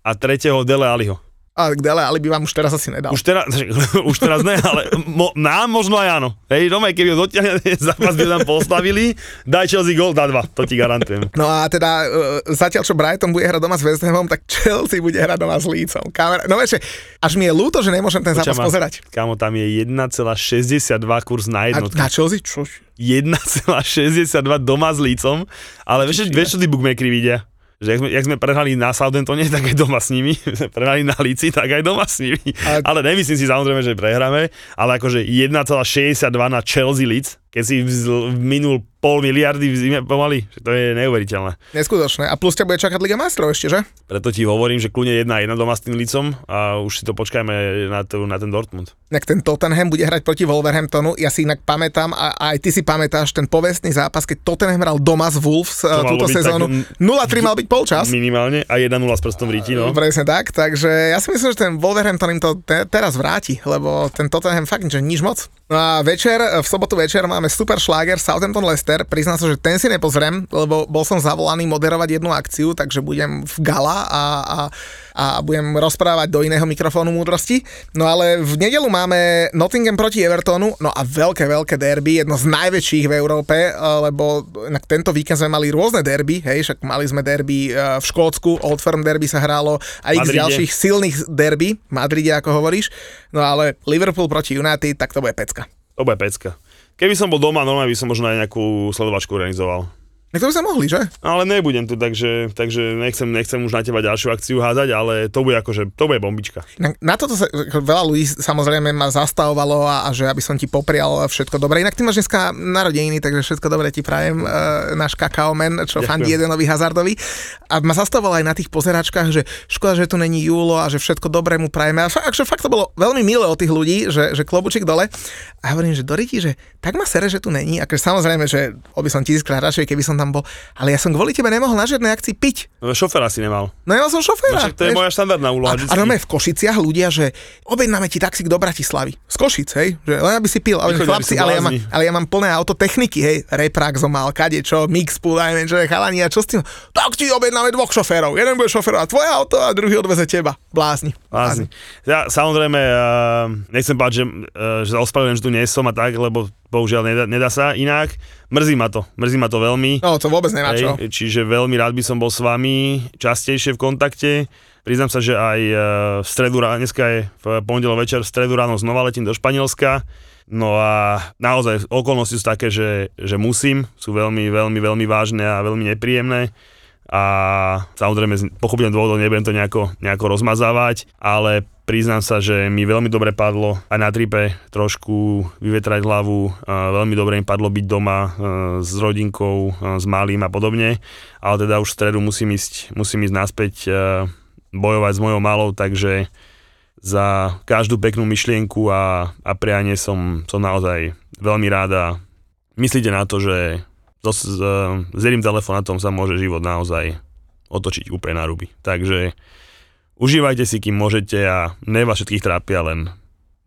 a tretieho Dele Aliho. A Dele Ali by vám už teraz asi nedal. Už teraz, už teraz ne, ale mo, nám možno aj áno. Hej, doma, keby ho dotiahne, zápas by tam postavili, daj Chelsea gol, dá dva, to ti garantujem. No a teda uh, zatiaľ, čo Brighton bude hrať doma s West Hamom, tak Chelsea bude hrať doma s Leedsom. Kamera... No vieš, až mi je ľúto, že nemôžem ten zápas pozerať. Kámo, tam je 1,62 kurz na A jednotku. na Chelsea? Čo? 1,62 doma s lícom, ale vieš, vieš čo tí bookmakeri vidia? Že jak sme, jak sme prehrali na Southamptone, tak aj doma s nimi. Prehrali na Líci, tak aj doma s nimi. Ale- Ale, ale nemyslím si samozrejme, že prehráme, ale akože 1,62 na Chelsea Leeds, keď si vzl- minul pol miliardy v zime pomaly, že to je neuveriteľné. Neskutočné. A plus ťa bude čakať Liga majstrov ešte, že? Preto ti hovorím, že kľudne 1-1 doma s tým Leedsom a už si to počkajme na, to, na ten Dortmund. Jak ten Tottenham bude hrať proti Wolverhamptonu, ja si inak pamätám a, a aj ty si pamätáš ten povestný zápas, keď Tottenham hral doma z Wolves uh, malo túto sezónu. tak- 0-3 mal byť polčas. Minimálne a 1-0 s prstom v ríti, no. Presne tak, takže ja si myslím, že ten Wolverhampton im to te- teraz vráti, lebo ten Tottenham fakt že nič moc. No a večer, v sobotu večer máme super šláger Southampton Leicester, priznám sa, že ten si nepozriem, lebo bol som zavolaný moderovať jednu akciu, takže budem v gala a, a, a budem rozprávať do iného mikrofónu múdrosti. No ale v nedelu máme Nottingham proti Evertonu, no a veľké, veľké derby, jedno z najväčších v Európe, eh, lebo tento víkend sme mali rôzne derby, hej, však mali sme derby eh, v Škótsku, Old Firm derby sa hrálo a x Madride. ďalších silných derby, v Madride ako hovoríš, no ale Liverpool proti United, tak to bude pecka. To bude pecka. Keby som bol doma, normálne by som možno aj nejakú sledovačku organizoval. Tak to by sa mohli, že? Ale nebudem tu, takže, takže nechcem, nechcem už na teba ďalšiu akciu hádať, ale to bude akože, to bude bombička. Na, na toto sa veľa ľudí samozrejme ma zastavovalo a, a že aby som ti poprial všetko dobré. Inak ty máš dneska narodeniny, takže všetko dobré ti prajem, e, náš kakaomen, čo Ďakujem. fandí jedenovi hazardovi. A ma zastavoval aj na tých pozeračkách, že škoda, že tu není Júlo a že všetko dobré mu prajeme. A fakt, fakt to bolo veľmi milé od tých ľudí, že, že klobučík dole. A hovorím, že Doriti, že tak ma sere, že tu není. Akože samozrejme, že by som tisíckrát radšej, keby som tam bol. Ale ja som kvôli tebe nemohol na žiadnej akcii piť. No, Šoféra si nemal. No ja som No, šoféra. však to je vieš. moja štandardná úloha. A, a v Košiciach ľudia, že objednáme ti taxík do Bratislavy. Z Košic, hej? Že len aby si pil. Ale chlapci, ale ja, mám, blázni. ale ja mám plné auto techniky, hej? Reprak som mal, kade čo, mix pool, aj neviem, čo je chalani a čo s tým. Tak ti objednáme dvoch šoférov. Jeden bude šoférovať tvoje auto a druhý odveze teba. Blázni. Vázni. Ja, samozrejme, uh, nechcem povedať, že, uh, že ospravedlňujem, že tu nie som a tak, lebo bohužiaľ nedá, nedá sa inak. Mrzí ma to, mrzí ma to veľmi. No, to vôbec nemá čo. Hej, čiže veľmi rád by som bol s vami častejšie v kontakte. Priznám sa, že aj e, v stredu, rá- dneska je v pondelok večer, v stredu ráno znova letím do Španielska. No a naozaj okolnosti sú také, že, že musím, sú veľmi, veľmi, veľmi vážne a veľmi nepríjemné. A samozrejme z pochopiteľných dôvodov nebudem to nejako, nejako rozmazávať, ale priznám sa, že mi veľmi dobre padlo aj na tripe trošku vyvetrať hlavu, veľmi dobre mi padlo byť doma s rodinkou, s malým a podobne, ale teda už v stredu musím ísť, musím ísť naspäť bojovať s mojou malou, takže za každú peknú myšlienku a, a prianie som, som naozaj veľmi rád a myslíte na to, že s, s, s jedným telefonátom sa môže život naozaj otočiť úplne na ruby. Takže užívajte si, kým môžete a ne vás všetkých trápia len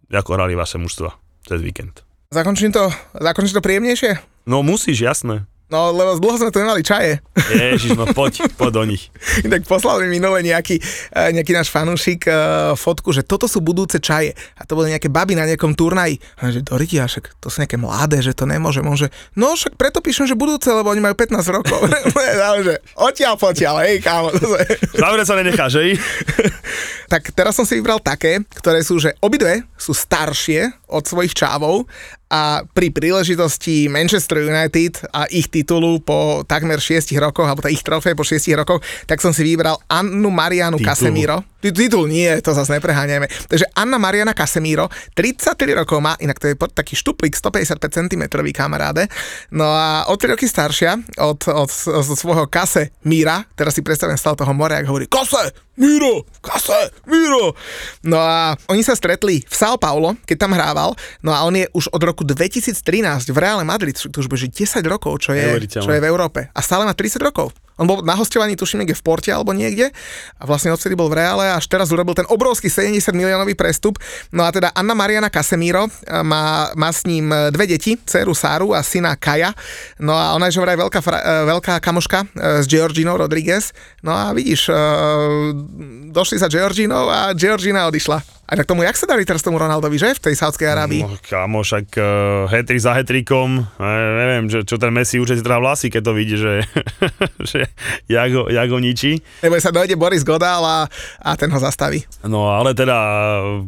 ako hrali vaše mužstva cez víkend. Zakončím to, zakončím to príjemnejšie? No musíš, jasné. No, lebo dlho sme tu nemali čaje. Ježiš, no poď, poď do nich. tak poslal mi minule nejaký, eh, nejaký náš fanúšik uh, fotku, že toto sú budúce čaje. A to boli nejaké baby na nejakom turnaji. A že Doriti, a však to sú nejaké mladé, že to nemôže. Môže, no však preto píšem, že budúce, lebo oni majú 15 rokov. že odtiaľ potiaľ, hej, kámo. Zavre sa nenecháš, hej? tak teraz som si vybral také, ktoré sú, že obidve sú staršie od svojich čávov a pri príležitosti Manchester United a ich titulu po takmer 6 rokoch, alebo ich trofej po 6 rokoch, tak som si vybral Annu Marianu Titul. Casemiro. Titul nie, to zase nepreháňajme. Takže Anna Mariana Casemiro, 33 rokov má, inak to je taký štuplik, 155 cm kamaráde. No a o 3 roky staršia od, od, od, svojho Kase Míra, teraz si predstavím stále toho more, ak hovorí Kase, Miro, Kase, Miro. No a oni sa stretli v São Paulo, keď tam hrával, no a on je už od roku 2013 v Reále Madrid, to už beží 10 rokov, čo je, čo je v Európe. A stále má 30 rokov. On bol na hostovaní, tuším, niekde v Porte alebo niekde a vlastne odvtedy bol v Reále až teraz urobil ten obrovský 70 miliónový prestup. No a teda Anna Mariana Casemiro e, má, má s ním e, dve deti, dceru Sáru a syna Kaja. No a ona je že vraj veľká, e, veľká kamoška s Georginou Rodriguez. No a vidíš, došli sa Georginou a Georgina odišla. A tak tomu, jak sa darí teraz tomu Ronaldovi, že? V tej Sádskej Arábii. No, kámo, však uh, hetrik za hetrikom, neviem, že, čo ten Messi určite teda vlasy, keď to vidí, že, že jak, ho, jak ho ničí. Nebo sa dojde Boris Godal a, a ten ho zastaví. No, ale teda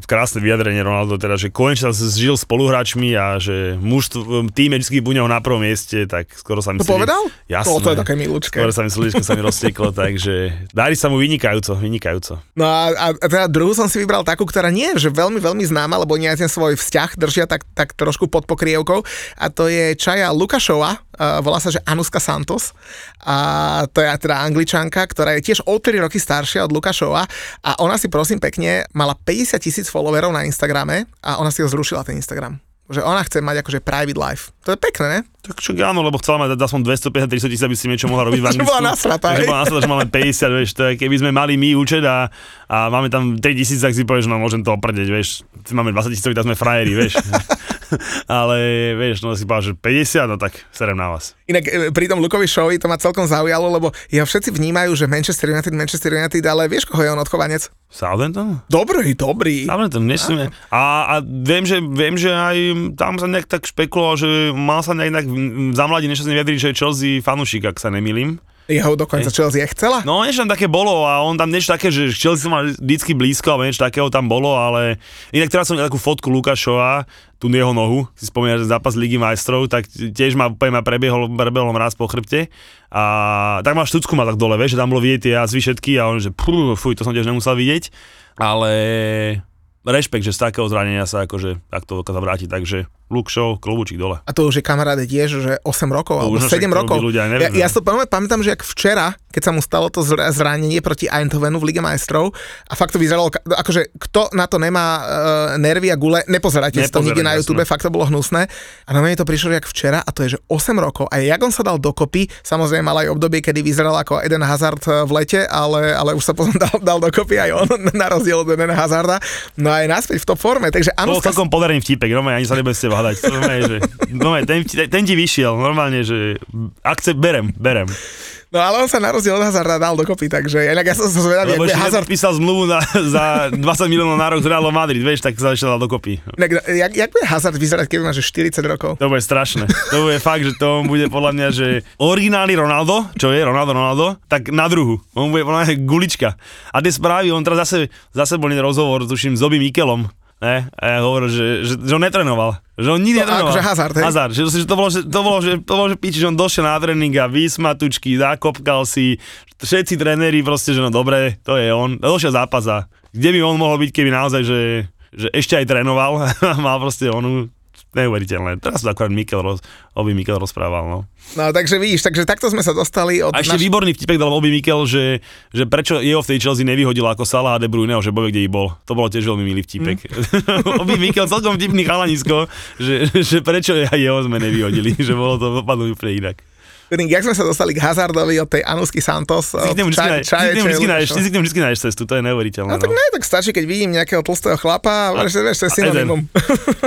krásne vyjadrenie Ronaldo, teda, že konečne sa zžil spoluhráčmi a že muž tým je vždy buď na prvom mieste, tak skoro sa mi... To povedal? Jasné. To, to je také milúčke. Skoro sa mi slíčko sa mi rozteklo, takže darí sa mu vynikajúco, vynikajúco. No a, a teda druhú som si vybral takú, ktorá nie že veľmi, veľmi známa, lebo nie ten svoj vzťah držia tak, tak trošku pod pokrievkou. A to je Čaja Lukašova, uh, volá sa, že Anuska Santos. A to je teda angličanka, ktorá je tiež o 3 roky staršia od Lukašova. A ona si prosím pekne mala 50 tisíc followerov na Instagrame a ona si ho zrušila ten Instagram. Že ona chce mať akože private life. To je pekné, ne? Tak čo áno, lebo chcela mať aspoň 250-300 tisíc, aby si niečo mohla robiť v Anglicku. bola nasrata, že bola nasrata, že máme 50, vieš, to je, keby sme mali my účet a, a máme tam 3 tisíc, tak si povieš, no môžem to oprdeť, vieš, máme 20 tisíc, tak sme frajeri, vieš. ale vieš, no si povedal, že 50, no tak serem na vás. Inak e, pri tom Lukovi Showi to ma celkom zaujalo, lebo ja všetci vnímajú, že Manchester United, Manchester United, ale vieš, koho je on odchovanec? Southampton? Dobrý, dobrý. Southampton, nesmieme. A, a viem, že, viem, že aj tam sa nejak tak špekuloval, že mal sa nejak za mladí niečo vyjadriť, že je Chelsea fanúšik, ak sa nemýlim. Jeho dokonca e. Chelsea chcela? No niečo tam také bolo a on tam niečo také, že Chelsea mal vždycky blízko, alebo niečo takého tam bolo, ale inak teraz som takú fotku Lukášova, tú jeho nohu, si spomínaš, že zápas Ligy majstrov, tak tiež ma úplne ma prebiehol, prebiehol mraz po chrbte a tak ma štucku ma tak dole, vieš, že tam bolo vidieť tie jazvy všetky a on, že pú, fuj, to som tiež nemusel vidieť, ale rešpekt, že z takého zranenia sa akože takto dokáza vrátiť, takže Luke Show, klobúčik dole. A to už je kamaráde tiež, že 8 rokov, alebo 7 rokov. Ľudia, neviem, ja, ja to pamätám, že ak včera, keď sa mu stalo to zranenie proti Eindhovenu v Lige majstrov a fakt to vyzeralo, akože kto na to nemá uh, nervy a gule, nepozerajte si to nikde na YouTube, jasne. fakt to bolo hnusné. A na mňa to prišlo jak včera a to je, že 8 rokov. A jak on sa dal dokopy, samozrejme mal aj obdobie, kedy vyzeral ako Eden Hazard eh, v lete, ale, ale už sa potom dal, dal dokopy aj on, na rozdiel od Eden Hazarda. No a je naspäť v top forme, takže. To bol celkom podarený vtipek, no ani sa nebudem s teba hľadať. Normálne, že, normálne, ten, ten ti vyšiel, normálne, že akcept, berem, berem. No ale on sa na rozdiel od Hazarda dal dokopy, takže inak ja som sa zvedavý, Lebo Hazard... písal zmluvu na, za 20 miliónov na rok z Realom Madrid, vieš, tak sa ešte dal dokopy. Inak, jak, jak bude Hazard vyzerať, keby máš 40 rokov? To bude strašné. To bude fakt, že to bude podľa mňa, že originálny Ronaldo, čo je Ronaldo Ronaldo, tak na druhu. On bude podľa mňa gulička. A tie správy, on teraz zase, zase bol rozhovor, tuším, s Obi Mikelom, Ne? A ja hovoril, že, že, že on netrenoval. Že on nikdy no, netrenoval. Akože hazard, hej? Hazard. Že, že, to bolo, že, to bolo, že, to bolo, že píči, že on došiel na tréning a vysmatučky, zakopkal si, všetci tréneri proste, že no dobre, to je on. Došiel zápas a kde by on mohol byť, keby naozaj, že, že ešte aj trénoval mal proste onu neuveriteľné. Teraz to akorát Mikel, roz, Obi Mikel rozprával, no. No, takže vidíš, takže takto sme sa dostali od... A ešte naš... výborný vtipek dal Obi Mikel, že, že prečo jeho v tej Chelsea nevyhodil ako Salah a De Bruyne, že bol kde ich bol. To bolo tiež veľmi milý vtipek. Mm. Obi Mikel celkom vtipný chalanisko, že, že prečo aj jeho sme nevyhodili, že bolo to dopadlo úplne inak. Jak sme sa dostali k Hazardovi od tej Anusky Santos? Ty si k nemu vždy nájdeš- si k nemu vždy cestu, to je neuveriteľné. No tak no. ne, tak stačí, keď vidím nejakého tlstého chlapa, a, vieš, to je synonymum.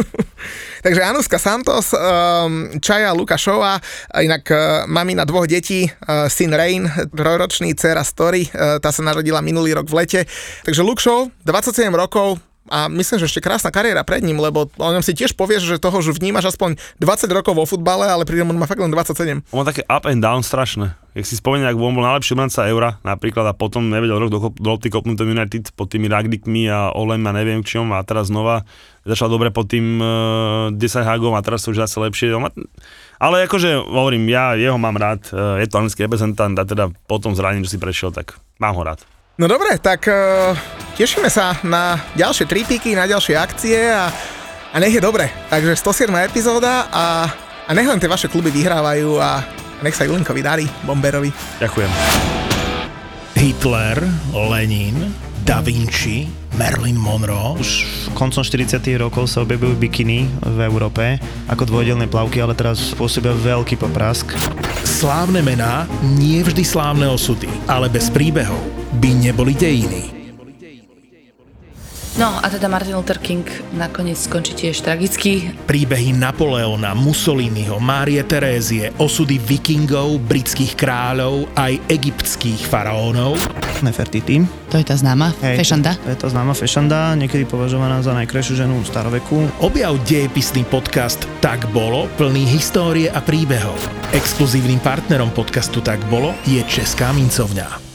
Takže Anuska Santos, um, Čaja Lukášová, a inak uh, mamina dvoch detí, uh, syn Rain, trojročný, dcera Story, tá sa narodila minulý rok v lete. Takže Luke Show, 27 rokov, a myslím, že ešte krásna kariéra pred ním, lebo o ňom si tiež povieš, že toho, že vnímaš aspoň 20 rokov vo futbale, ale pri ňom on má fakt len 27. On má také up and down strašné. Jak si spomenie, ak on bol najlepší obranca Eura napríklad a potom nevedel rok do, do lopty kopnúť United pod tými Ragnikmi a Olem a neviem čím a teraz znova začal dobre pod tým uh, 10 Hagom a teraz to už zase lepšie. Má, ale akože hovorím, ja jeho mám rád, uh, je to anglický reprezentant a teda potom zranení, čo si prešiel, tak mám ho rád. No dobre, tak uh, tešíme sa na ďalšie tripíky, na ďalšie akcie a, a nech je dobre. Takže 107. epizóda a, a nech len tie vaše kluby vyhrávajú a nech sa Julinkovi darí, Bomberovi. Ďakujem. Hitler, Lenin, Da Vinci, Marilyn Monroe. Už koncom 40 rokov sa objavujú bikiny v Európe ako dvojdelné plavky, ale teraz pôsobia veľký poprask. Slávne mená, nie vždy slávne osudy, ale bez príbehov by neboli dejiny. No a teda Martin Luther King nakoniec skončí tiež tragicky. Príbehy Napoleona, Mussoliniho, Márie Terézie, osudy vikingov, britských kráľov, aj egyptských faraónov. Nefertiti. To je tá známa, Hej, fešanda. To je tá známa fešanda, niekedy považovaná za najkrajšiu ženu staroveku. Objav dejepisný podcast Tak bolo, plný histórie a príbehov. Exkluzívnym partnerom podcastu Tak bolo je Česká mincovňa.